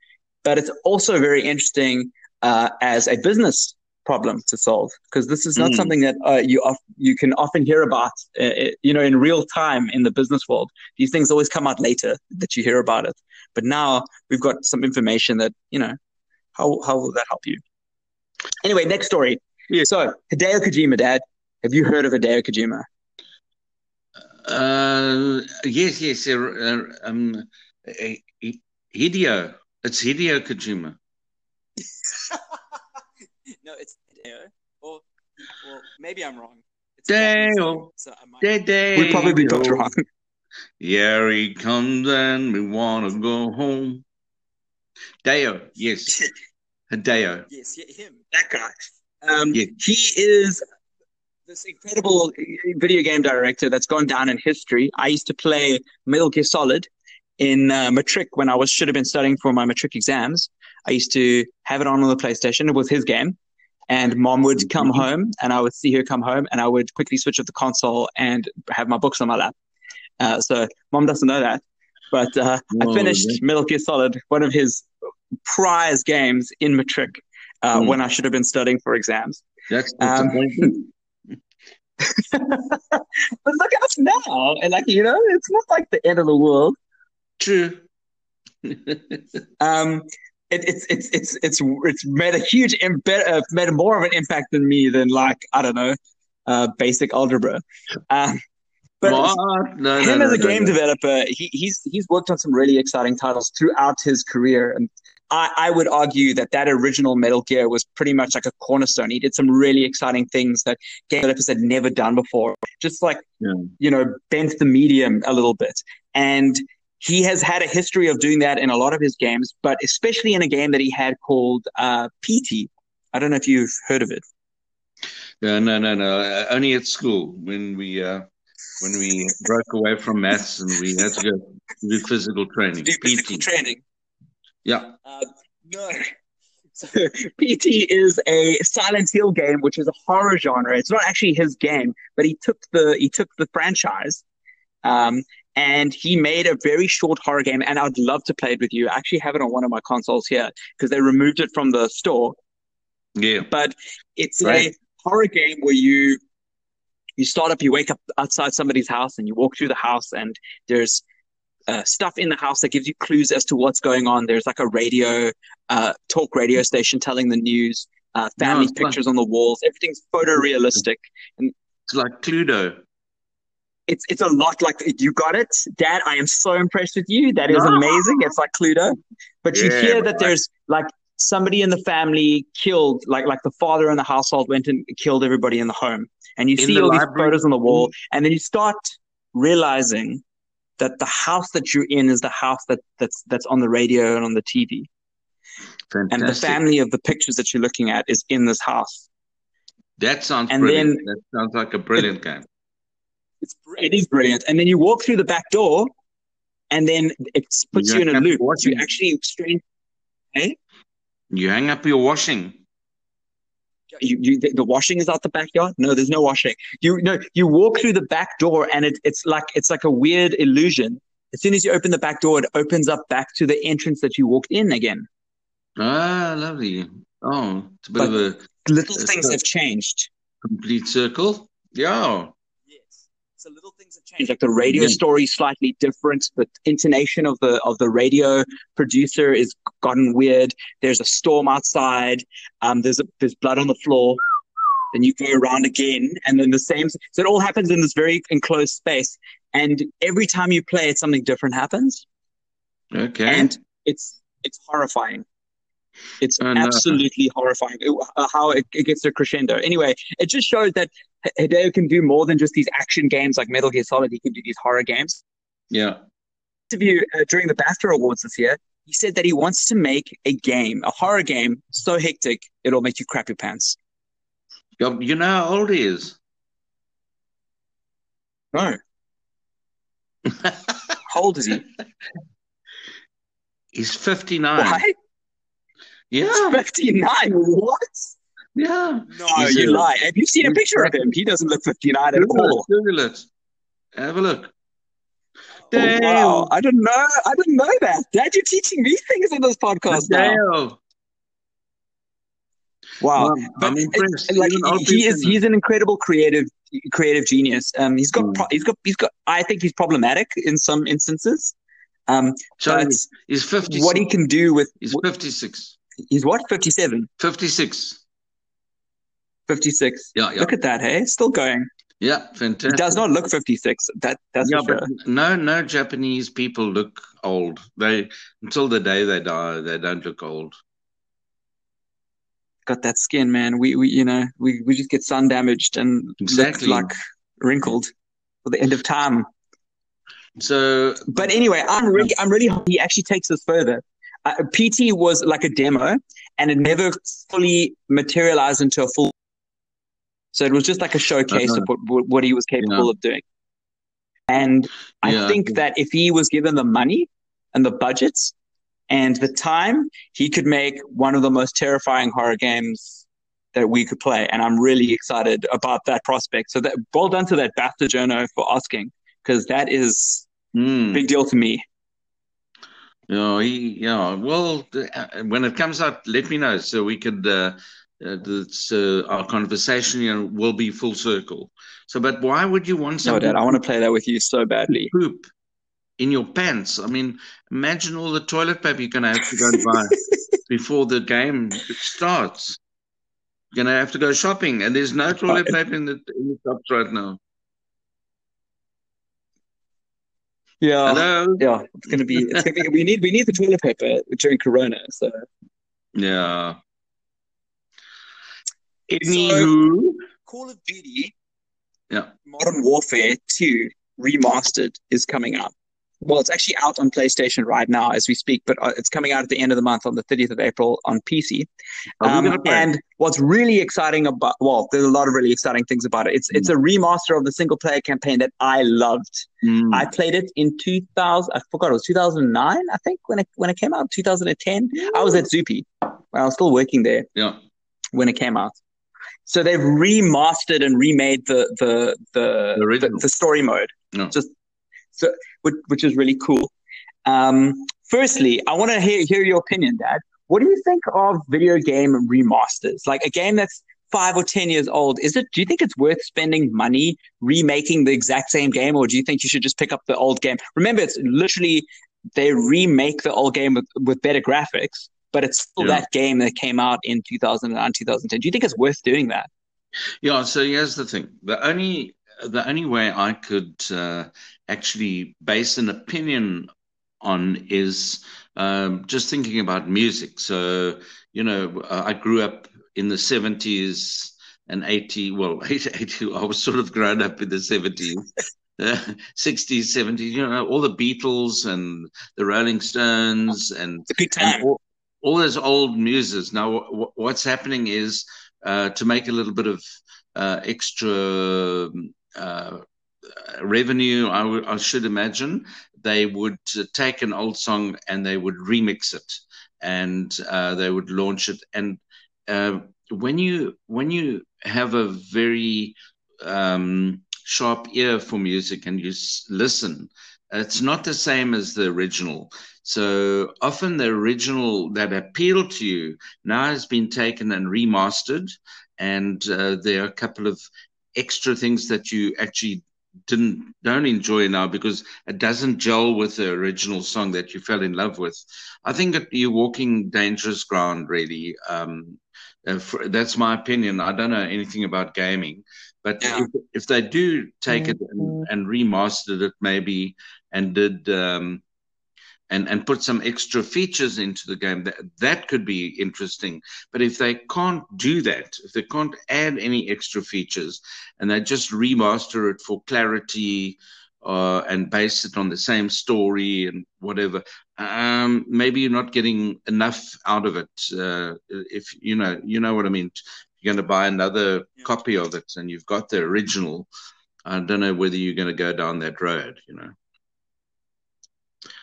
but it's also very interesting uh, as a business problem to solve because this is not Mm. something that uh, you of, you can often hear about uh, uh, you know in real time in the business world these things always come out later that you hear about it but now we've got some information that you know how how will that help you anyway next story Yeah. so Hideo Kojima dad have you heard of Hideo Kojima Uh, yes, yes. Uh, uh, um, uh, Hideo. It's Hideo Kojima. no, it's Hideo. Or, well, maybe I'm wrong. It's Deo. Japanese, So I might. Dede. we probably got it wrong Here he comes and we want to go home. Deo. Yes. Hideo. Yes, yeah, him. that guy um, Yeah. he is this incredible video game director that's gone down in history. I used to play Metal Gear Solid in uh, matric when I was should have been studying for my matric exams. I used to have it on on the PlayStation. It was his game, and mom would come Mhm. home, and I would see her come home, and I would quickly switch off the console and have my books on my lap. Uh, so mom doesn't know that, but uh, I Oh, finished yeah. Metal Gear Solid, one of his prize games in matric, uh, Mm. when I should have been studying for exams. That's Um, but look at us now, and like you know, it's not like the end of the world. True. Um, it, it's it's it's it's it's made a huge imbe- uh, made more of an impact than me than like I don't know, uh, basic algebra. Um, but No, no, him no, as a no, game developer, he, he's he's worked on some really exciting titles throughout his career, and I, I would argue that that original Metal Gear was pretty much like a cornerstone. He did some really exciting things that game developers had never done before, just like Yeah. you know bent the medium a little bit, and he has had a history of doing that in a lot of his games, but especially in a game that he had called uh, PT. I don't know if you've heard of it. No, no, no, no. Uh, only at school when we uh, when we broke away from maths and we had to go do physical training. Do physical PT. training. Yeah. Uh, no. So PT is a Silent Hill game, which is a horror genre. It's not actually his game, but he took the he took the franchise, um, and he made a very short horror game. And I'd love to play it with you. I actually have it on one of my consoles here because they removed it from the store. Yeah. But it's a horror game where you you start up, you wake up outside somebody's house, and you walk through the house, and there's uh, stuff in the house that gives you clues as to what's going on. There's like a radio, uh, talk radio station telling the news, uh, family like- pictures on the walls. Everything's photorealistic. And it's like Cluedo. It's it's a lot like you got it, Dad. I am so impressed with you. That is amazing. It's like Cluedo, but you hear that there's like somebody in the family killed, like like the father in the household went and killed everybody in the home, and you In see the all these photos on the wall, mm-hmm. and then you start realizing that the house that you're in is the house that that's that's on the radio and on the TV, and the family of the pictures that you're looking at is in this house. That sounds And brilliant. then- that sounds like a brilliant game. It's it is brilliant, and then you walk through the back door, and then it puts You you in a loop. watch You actually strange. You hang up your washing. You, you the, the washing is out the backyard. No, there's no washing. You no, you walk through the back door, and it, it's like it's like a weird illusion. As soon as you open the back door, it opens up back to the entrance that you walked in again. Ah, lovely. Oh, it's a bit But- of a Little It's things a- have changed. complete circle. Yeah. Yes. So little things have changed. like the radio Yeah. story is slightly different. The intonation of the of the radio producer is gotten weird. There's a storm outside. Um, there's a, there's blood on the floor. Then you go around again, and then the same. So it all happens in this very enclosed space. And every time you play it, something different happens, Okay. and it's it's horrifying. It's Oh, no. absolutely horrifying uh, how it, it gets to crescendo. Anyway, it just shows that Hideo can do more than just these action games like Metal Gear Solid. He can do these horror games. yeah. interview uh, during the BAFTA Awards this year, he said that he wants to make a game, a horror game, so hectic it'll make you crap your pants. You know how old he is? No. How old is he? He's 59. Why? Yeah. 59. What? Yeah. No, He's you a- lie. Have you seen a picture of him? He doesn't look 59 at all. Google it. Have a look. Oh, wow. I didn't know. I didn't know that. Dad, you're teaching me things in this podcast now. Wow, Well, but I'm it- like he is he's an incredible creative, creative genius. Um, he's got, Mm. pro- he's got, he's got. I think he's problematic in some instances. Um, Sorry, but he's 56. what he can do with, He's 56. He's what, 57, 56. 56. Yeah, yeah. Look at that, hey, still going. Yeah, He fantastic. does not look 56. That, that's yeah, for but sure. no, no Japanese people look old. They until the day they die, they don't look old. Got that skin, man. We, we, you know, we, we just get sun damaged and Exactly. look like wrinkled for the end of time. So But anyway, I'm really, I'm really happy he actually takes this further. Uh, PT was like a demo, and it never fully materialized into a full. So it was just like a showcase Uh-huh. of what, what he was capable Yeah. of doing. And I Yeah. think that if he was given the money and the budgets and the time, he could make one of the most terrifying horror games that we could play. And I'm really excited about that prospect. So that well done to that bastard journo for asking, because that is a big deal to me. Yeah, he, yeah. Well, uh, when it comes out, let me know so we could. Uh, uh, that's, uh, our conversation you know, will be full circle. So, but why would you want No, something Dad, I want to play that with you so badly. poop in your pants? I mean, imagine all the toilet paper you're gonna have to go and buy before the game starts. You're gonna have to go shopping, and there's no toilet paper in the in the shops right now. Yeah, Hello. yeah, it's gonna be. It's gonna be. We need. We need the toilet paper during Corona. So Yeah. Anywho, Call of Duty yeah. Modern Warfare 2 Remastered is coming out. Well, it's actually out on PlayStation right now as we speak, but uh, it's coming out at the end of the month on the 30th of April on PC. Um, and what's really exciting about, well, there's a lot of really exciting things about it. It's it's a remaster of the single player campaign that I loved. Mm. I played it in 2000. I forgot it was 2009. I think when it when it came out, 2010. I was at Zupi. I was still working there yeah. when it came out. So they've remastered and remade the the the The the, story mode, Yeah. just so which, which is really cool. Um, firstly, I want to hear hear your opinion, Dad. What do you think of video game remasters? Like a game that's five or ten years old, is it? Do you think it's worth spending money remaking the exact same game, or do you think you should just pick up the old game? Remember, it's literally they remake the old game with, with better graphics, but it's still Yeah. that game that came out in 2009, 2010. Do you think it's worth doing that? Yeah, so here's the thing. The only the only way I could uh, actually base an opinion on is um, just thinking about music. So, you know, uh, I grew up in the 70s and 80, well, 80, I was sort of grown up in the 70s. Uh, 60s, 70s, you know, all the Beatles and the Rolling Stones and It's a good and all, all those old muses. Now, w- what's happening is uh, to make a little bit of uh, extra uh, revenue, I should imagine they would take an old song and they would remix it and uh, they would launch it. And uh, when you when you have a very um, sharp ear for music and you s- listen, it's not the same as the original. So often the original that appealed to you now has been taken and remastered, and uh, there are a couple of extra things that you actually didn't don't enjoy now because it doesn't gel with the original song that you fell in love with. I think that you're walking dangerous ground, really. Um, uh, for, that's my opinion. I don't know anything about gaming, but Yeah. if, if they do take it and, and remastered it, maybe, and did um, and and put some extra features into the game, that that could be interesting. But if they can't do that, if they can't add any extra features, and they just remaster it for clarity uh, and base it on the same story and whatever, um, maybe you're not getting enough out of it. Uh, if you know, you know what I mean. You're going to buy another Yeah. copy of it, and you've got the original. I don't know whether you're going to go down that road. You know.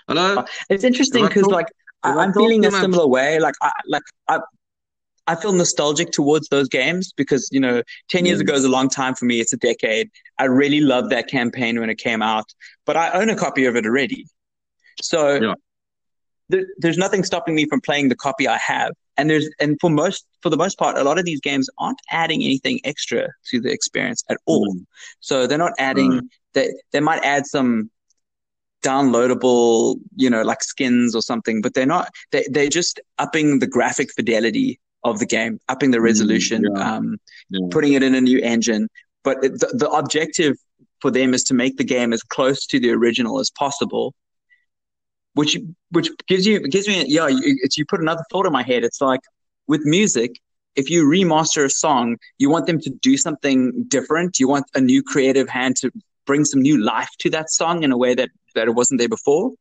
Hello. It's interesting because like I, I'm feeling a similar way. Like I like I I feel nostalgic towards those games because you know, ten years Mm. ago is a long time for me. It's a decade. I really loved that campaign when it came out, but I own a copy of it already. So Yeah. there, there's nothing stopping me from playing the copy I have. and there's and for most for the most part, a lot of these games aren't adding anything extra to the experience at all. Mm. So they're not adding. Mm. They they might add some downloadable, you know, like skins or something, but they're not. They they're just upping the graphic fidelity of the game, upping the resolution, Mm, yeah. um, Yeah. putting it in a new engine. But it- the, the objective for them is to make the game as close to the original as possible. Which which gives you gives me yeah you, it's, you put another thought in my head. It's like with music, if you remaster a song, you want them to do something different. You want a new creative hand to bring some new life to that song in a way that that it wasn't there before.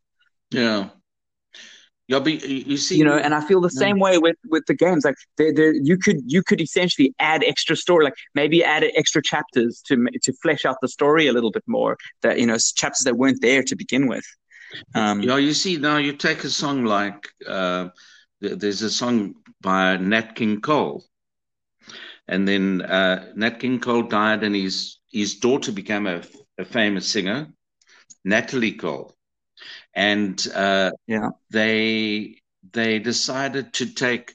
Yeah. Yeah, but you see, you know and i feel the Yeah. same way with with the games like they they you could you could essentially add extra story like maybe add extra chapters to to flesh out the story a little bit more that you know chapters that weren't there to begin with um Yeah, you see, now you take a song like uh, there's a song by Nat King Cole, and then uh, Nat King Cole died, and his his daughter became a, a famous singer, Natalie Cole, and uh, Yeah. they they decided to take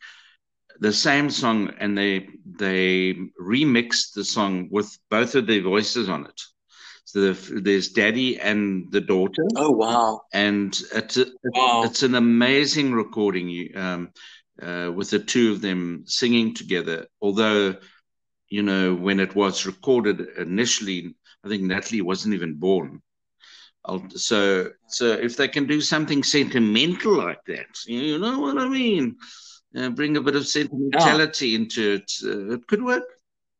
the same song and they they remixed the song with both of their voices on it. So the, there's daddy and the daughter oh wow and it's a, Wow. it's an amazing recording um, uh, with the two of them singing together. Although, you know, when it was recorded initially, I think Natalie wasn't even born. So, so if they can do something sentimental like that, you know what I mean, uh, bring a bit of sentimentality into it, uh, it could work.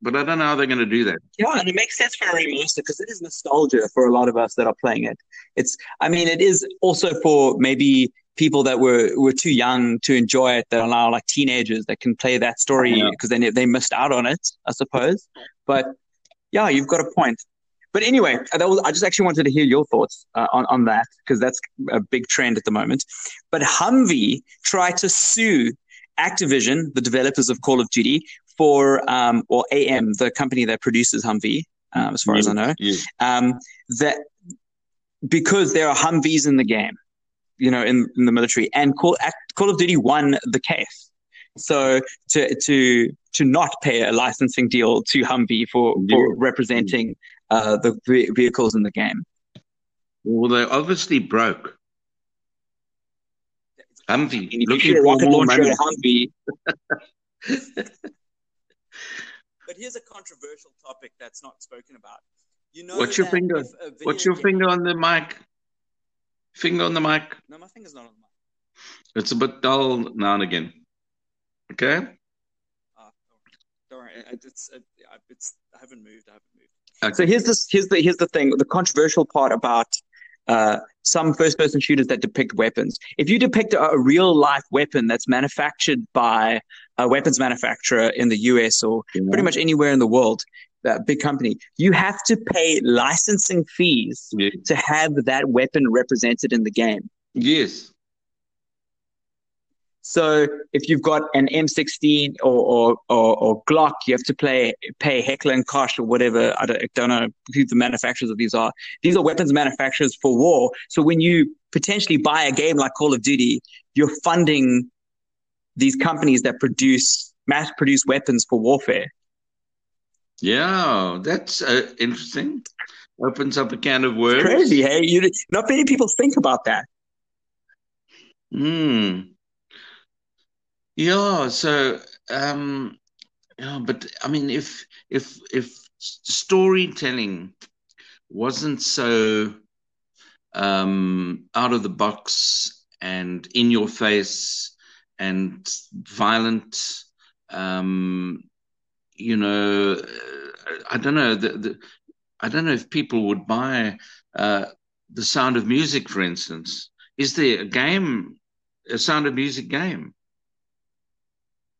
But I don't know how they're going to do that. yeah and it makes sense for a remaster because it is nostalgia for a lot of us that are playing it it's i mean it is also for maybe people that were were too young to enjoy it that are now like teenagers that can play that story because they they missed out on it i suppose but yeah you've got a point but anyway was i just actually wanted to hear your thoughts uh, on on that because that's a big trend at the moment but humvee tried to sue activision the developers of call of duty for um, or am the company that produces humvee um, as far as i know Yes. um, that because there are Humvees in the game, you know, in, in the military, and Call, Act- Call of Duty won the case. So to to to not pay a licensing deal to Humvee for, for Yeah. representing uh, the ve- vehicles in the game. Well, they're obviously broke. Humvee, And looking for rocket more launcher money. Humvee, But here's a controversial topic that's not spoken about. You know, What's your finger? if a video What's your game- finger on the mic? Finger on the mic. No, my finger's not on the mic. It's a bit dull now and again. Okay? Ah, don't worry. It's, it, it's, I haven't moved. I haven't moved. Okay. So here's this here's the here's the thing the controversial part about uh, some first person shooters that depict weapons. If you depict a, a real life weapon that's manufactured by a weapons manufacturer in the US or pretty much anywhere in the world, that big company, you have to pay licensing fees Yeah. to have that weapon represented in the game. Yes. So if you've got an M16 or, or, or, or Glock, you have to play, pay Heckler and Koch or whatever. I don't, I don't know who the manufacturers of these are. These are weapons manufacturers for war. So when you potentially buy a game like Call of Duty, you're funding these companies that produce mass produce weapons for warfare. Yeah, that's uh, interesting. Opens up a can of worms. Crazy, hey? You, not many people think about that. Hmm. Yeah, so um yeah, but I mean if if if storytelling wasn't so um out of the box and in your face and violent um you know I don't know the, the I don't know if people would buy uh the Sound of Music for instance. Is there a game a Sound of Music game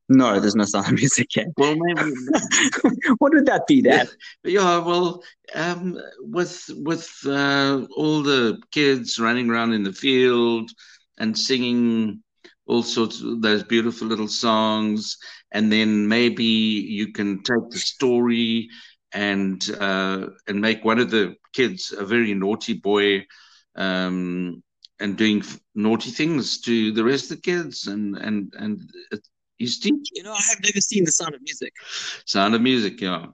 No, there's no sound of music yet. well maybe what would that be, Dad? yeah well um with with uh, all the kids running around in the field and singing all sorts of those beautiful little songs and then maybe you can take the story and uh, and make one of the kids a very naughty boy um, and doing naughty things to the rest of the kids and and and He's teaching. You know, I have never seen The Sound of Music. Sound of Music, yeah.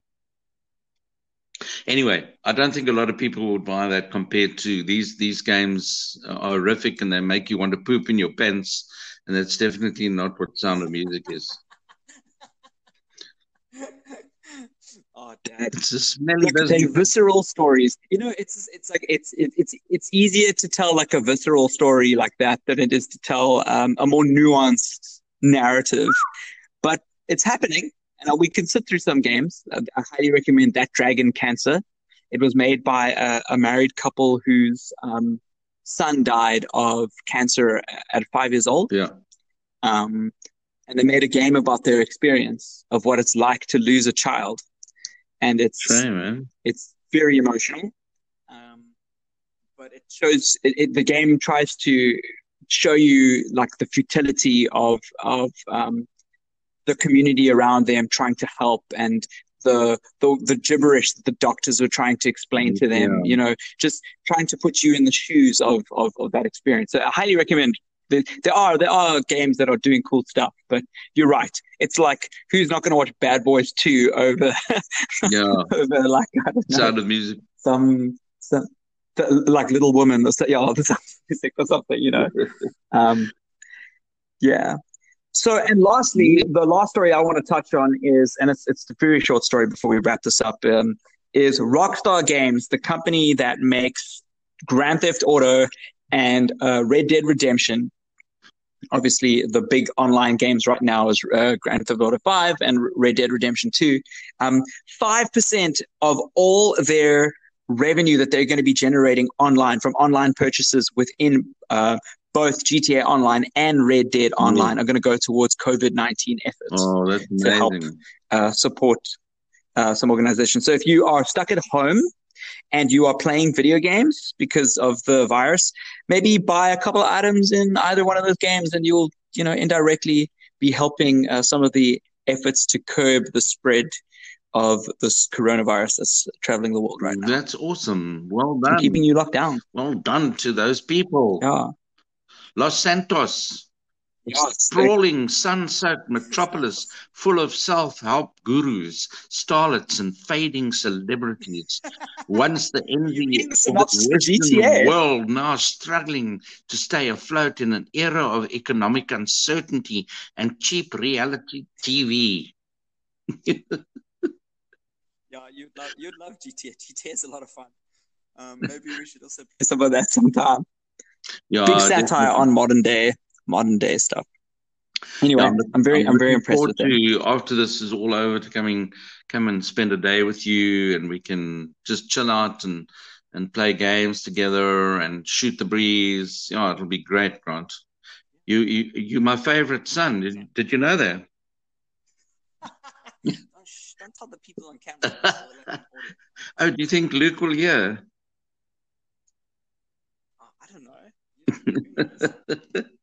Anyway, I don't think a lot of people would buy that compared to these these games are horrific and they make you want to poop in your pants, and that's definitely not what Sound of Music is. Oh, Dad. It's a smelly like they business. visceral stories. You know, it's it's like it's it, it's it's easier to tell like a visceral story like that than it is to tell um, a more nuanced narrative. But it's happening, and we can sit through some games. I, I highly recommend that Dragon Cancer. It was made by a, a married couple whose um, son died of cancer at five years old. Yeah. Um, and they made a game about their experience of what it's like to lose a child. And it's Shame, it's very emotional. Um, but it shows it, it, the game tries to show you like the futility of of um, the community around them trying to help and the, the the gibberish that the doctors were trying to explain to them. Yeah. You know, just trying to put you in the shoes of of, of that experience. So I highly recommend. There, there are there are games that are doing cool stuff, but you're right. It's like who's not going to watch Bad Boys Two over Yeah. over like I don't know Sound of Music. some some th- like Little Woman or so, yeah, or something, you know. Um, yeah. So, and lastly, the last story I want to touch on is, and it's it's a very short story before we wrap this up. Um, is Rockstar Games, the company that makes Grand Theft Auto and uh, Red Dead Redemption. Obviously, the big online games right now is uh, Grand Theft Auto 5 and Red Dead Redemption 2. Um, 5% of all their revenue that they're going to be generating online from online purchases within uh, both GTA Online and Red Dead Online are going to go towards COVID 19 efforts Oh, To help. uh, support uh, some organizations. So if you are stuck at home and you are playing video games because of the virus, maybe buy a couple of items in either one of those games, and you'll you know indirectly be helping uh, some of the efforts to curb the spread of this coronavirus that's traveling the world right now That's awesome. Well and done. keeping you locked down. Well done to those people. Yeah. Los Santos, Yes. sprawling, sun-soaked metropolis full of self-help gurus, starlets, and fading celebrities. Once the envy of the synopsis the for Western GTA? world, now struggling to stay afloat in an era of economic uncertainty and cheap reality TV. Yeah, you'd love you'd love GTA. GTA is a lot of fun. Um, maybe we should also play Some of that sometime. Yeah, Big satire definitely. on modern day modern day stuff. Anyway, Yeah, I'm, I'm- very I'm, very impressed with them. to after this is all over to coming come and spend a day with you and we can just chill out and and play games together and shoot the breeze. Yeah, it'll be great, Grant. You you you my favorite son. Did, did you know that? Don't, tell the people on camera. We'll let them audio. Oh, do you think Luke will hear? Oh, I don't know.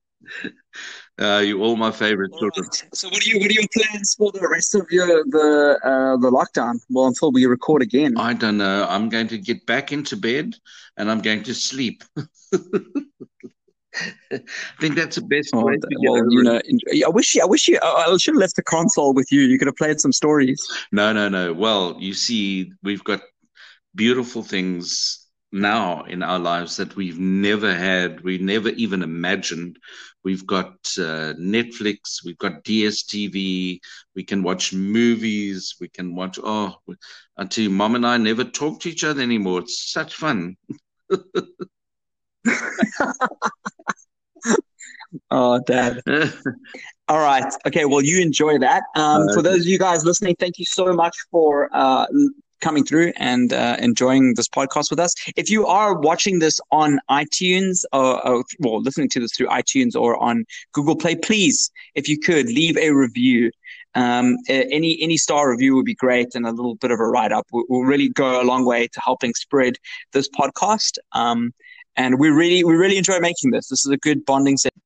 Uh, you're all my favorite All children. right. So what are you what are your plans for the rest of your the uh, the lockdown? Well, until we record again. I don't know. I'm going to get back into bed and I'm going to sleep. I think that's the best Oh, way to well, you it. know, enjoy- I wish you, I wish you, I should have left the console with you. You could have played some stories. No, no, no. Well, you see, we've got beautiful things now in our lives that we've never had, we never even imagined. We've got uh, Netflix, we've got DSTV, we can watch movies, we can watch. Oh, tell Mom and I never talk to each other anymore. It's such fun. Oh, Dad. All right. Okay. Well, you enjoy that. Um, for those of you guys listening, thank you so much for uh, coming through and uh, enjoying this podcast with us. If you are watching this on iTunes or, or well, listening to this through iTunes or on Google Play, please, if you could leave a review. Um, any any star review would be great, and a little bit of a write up will, will really go a long way to helping spread this podcast. Um, and we really we really enjoy making this. This is a good bonding session.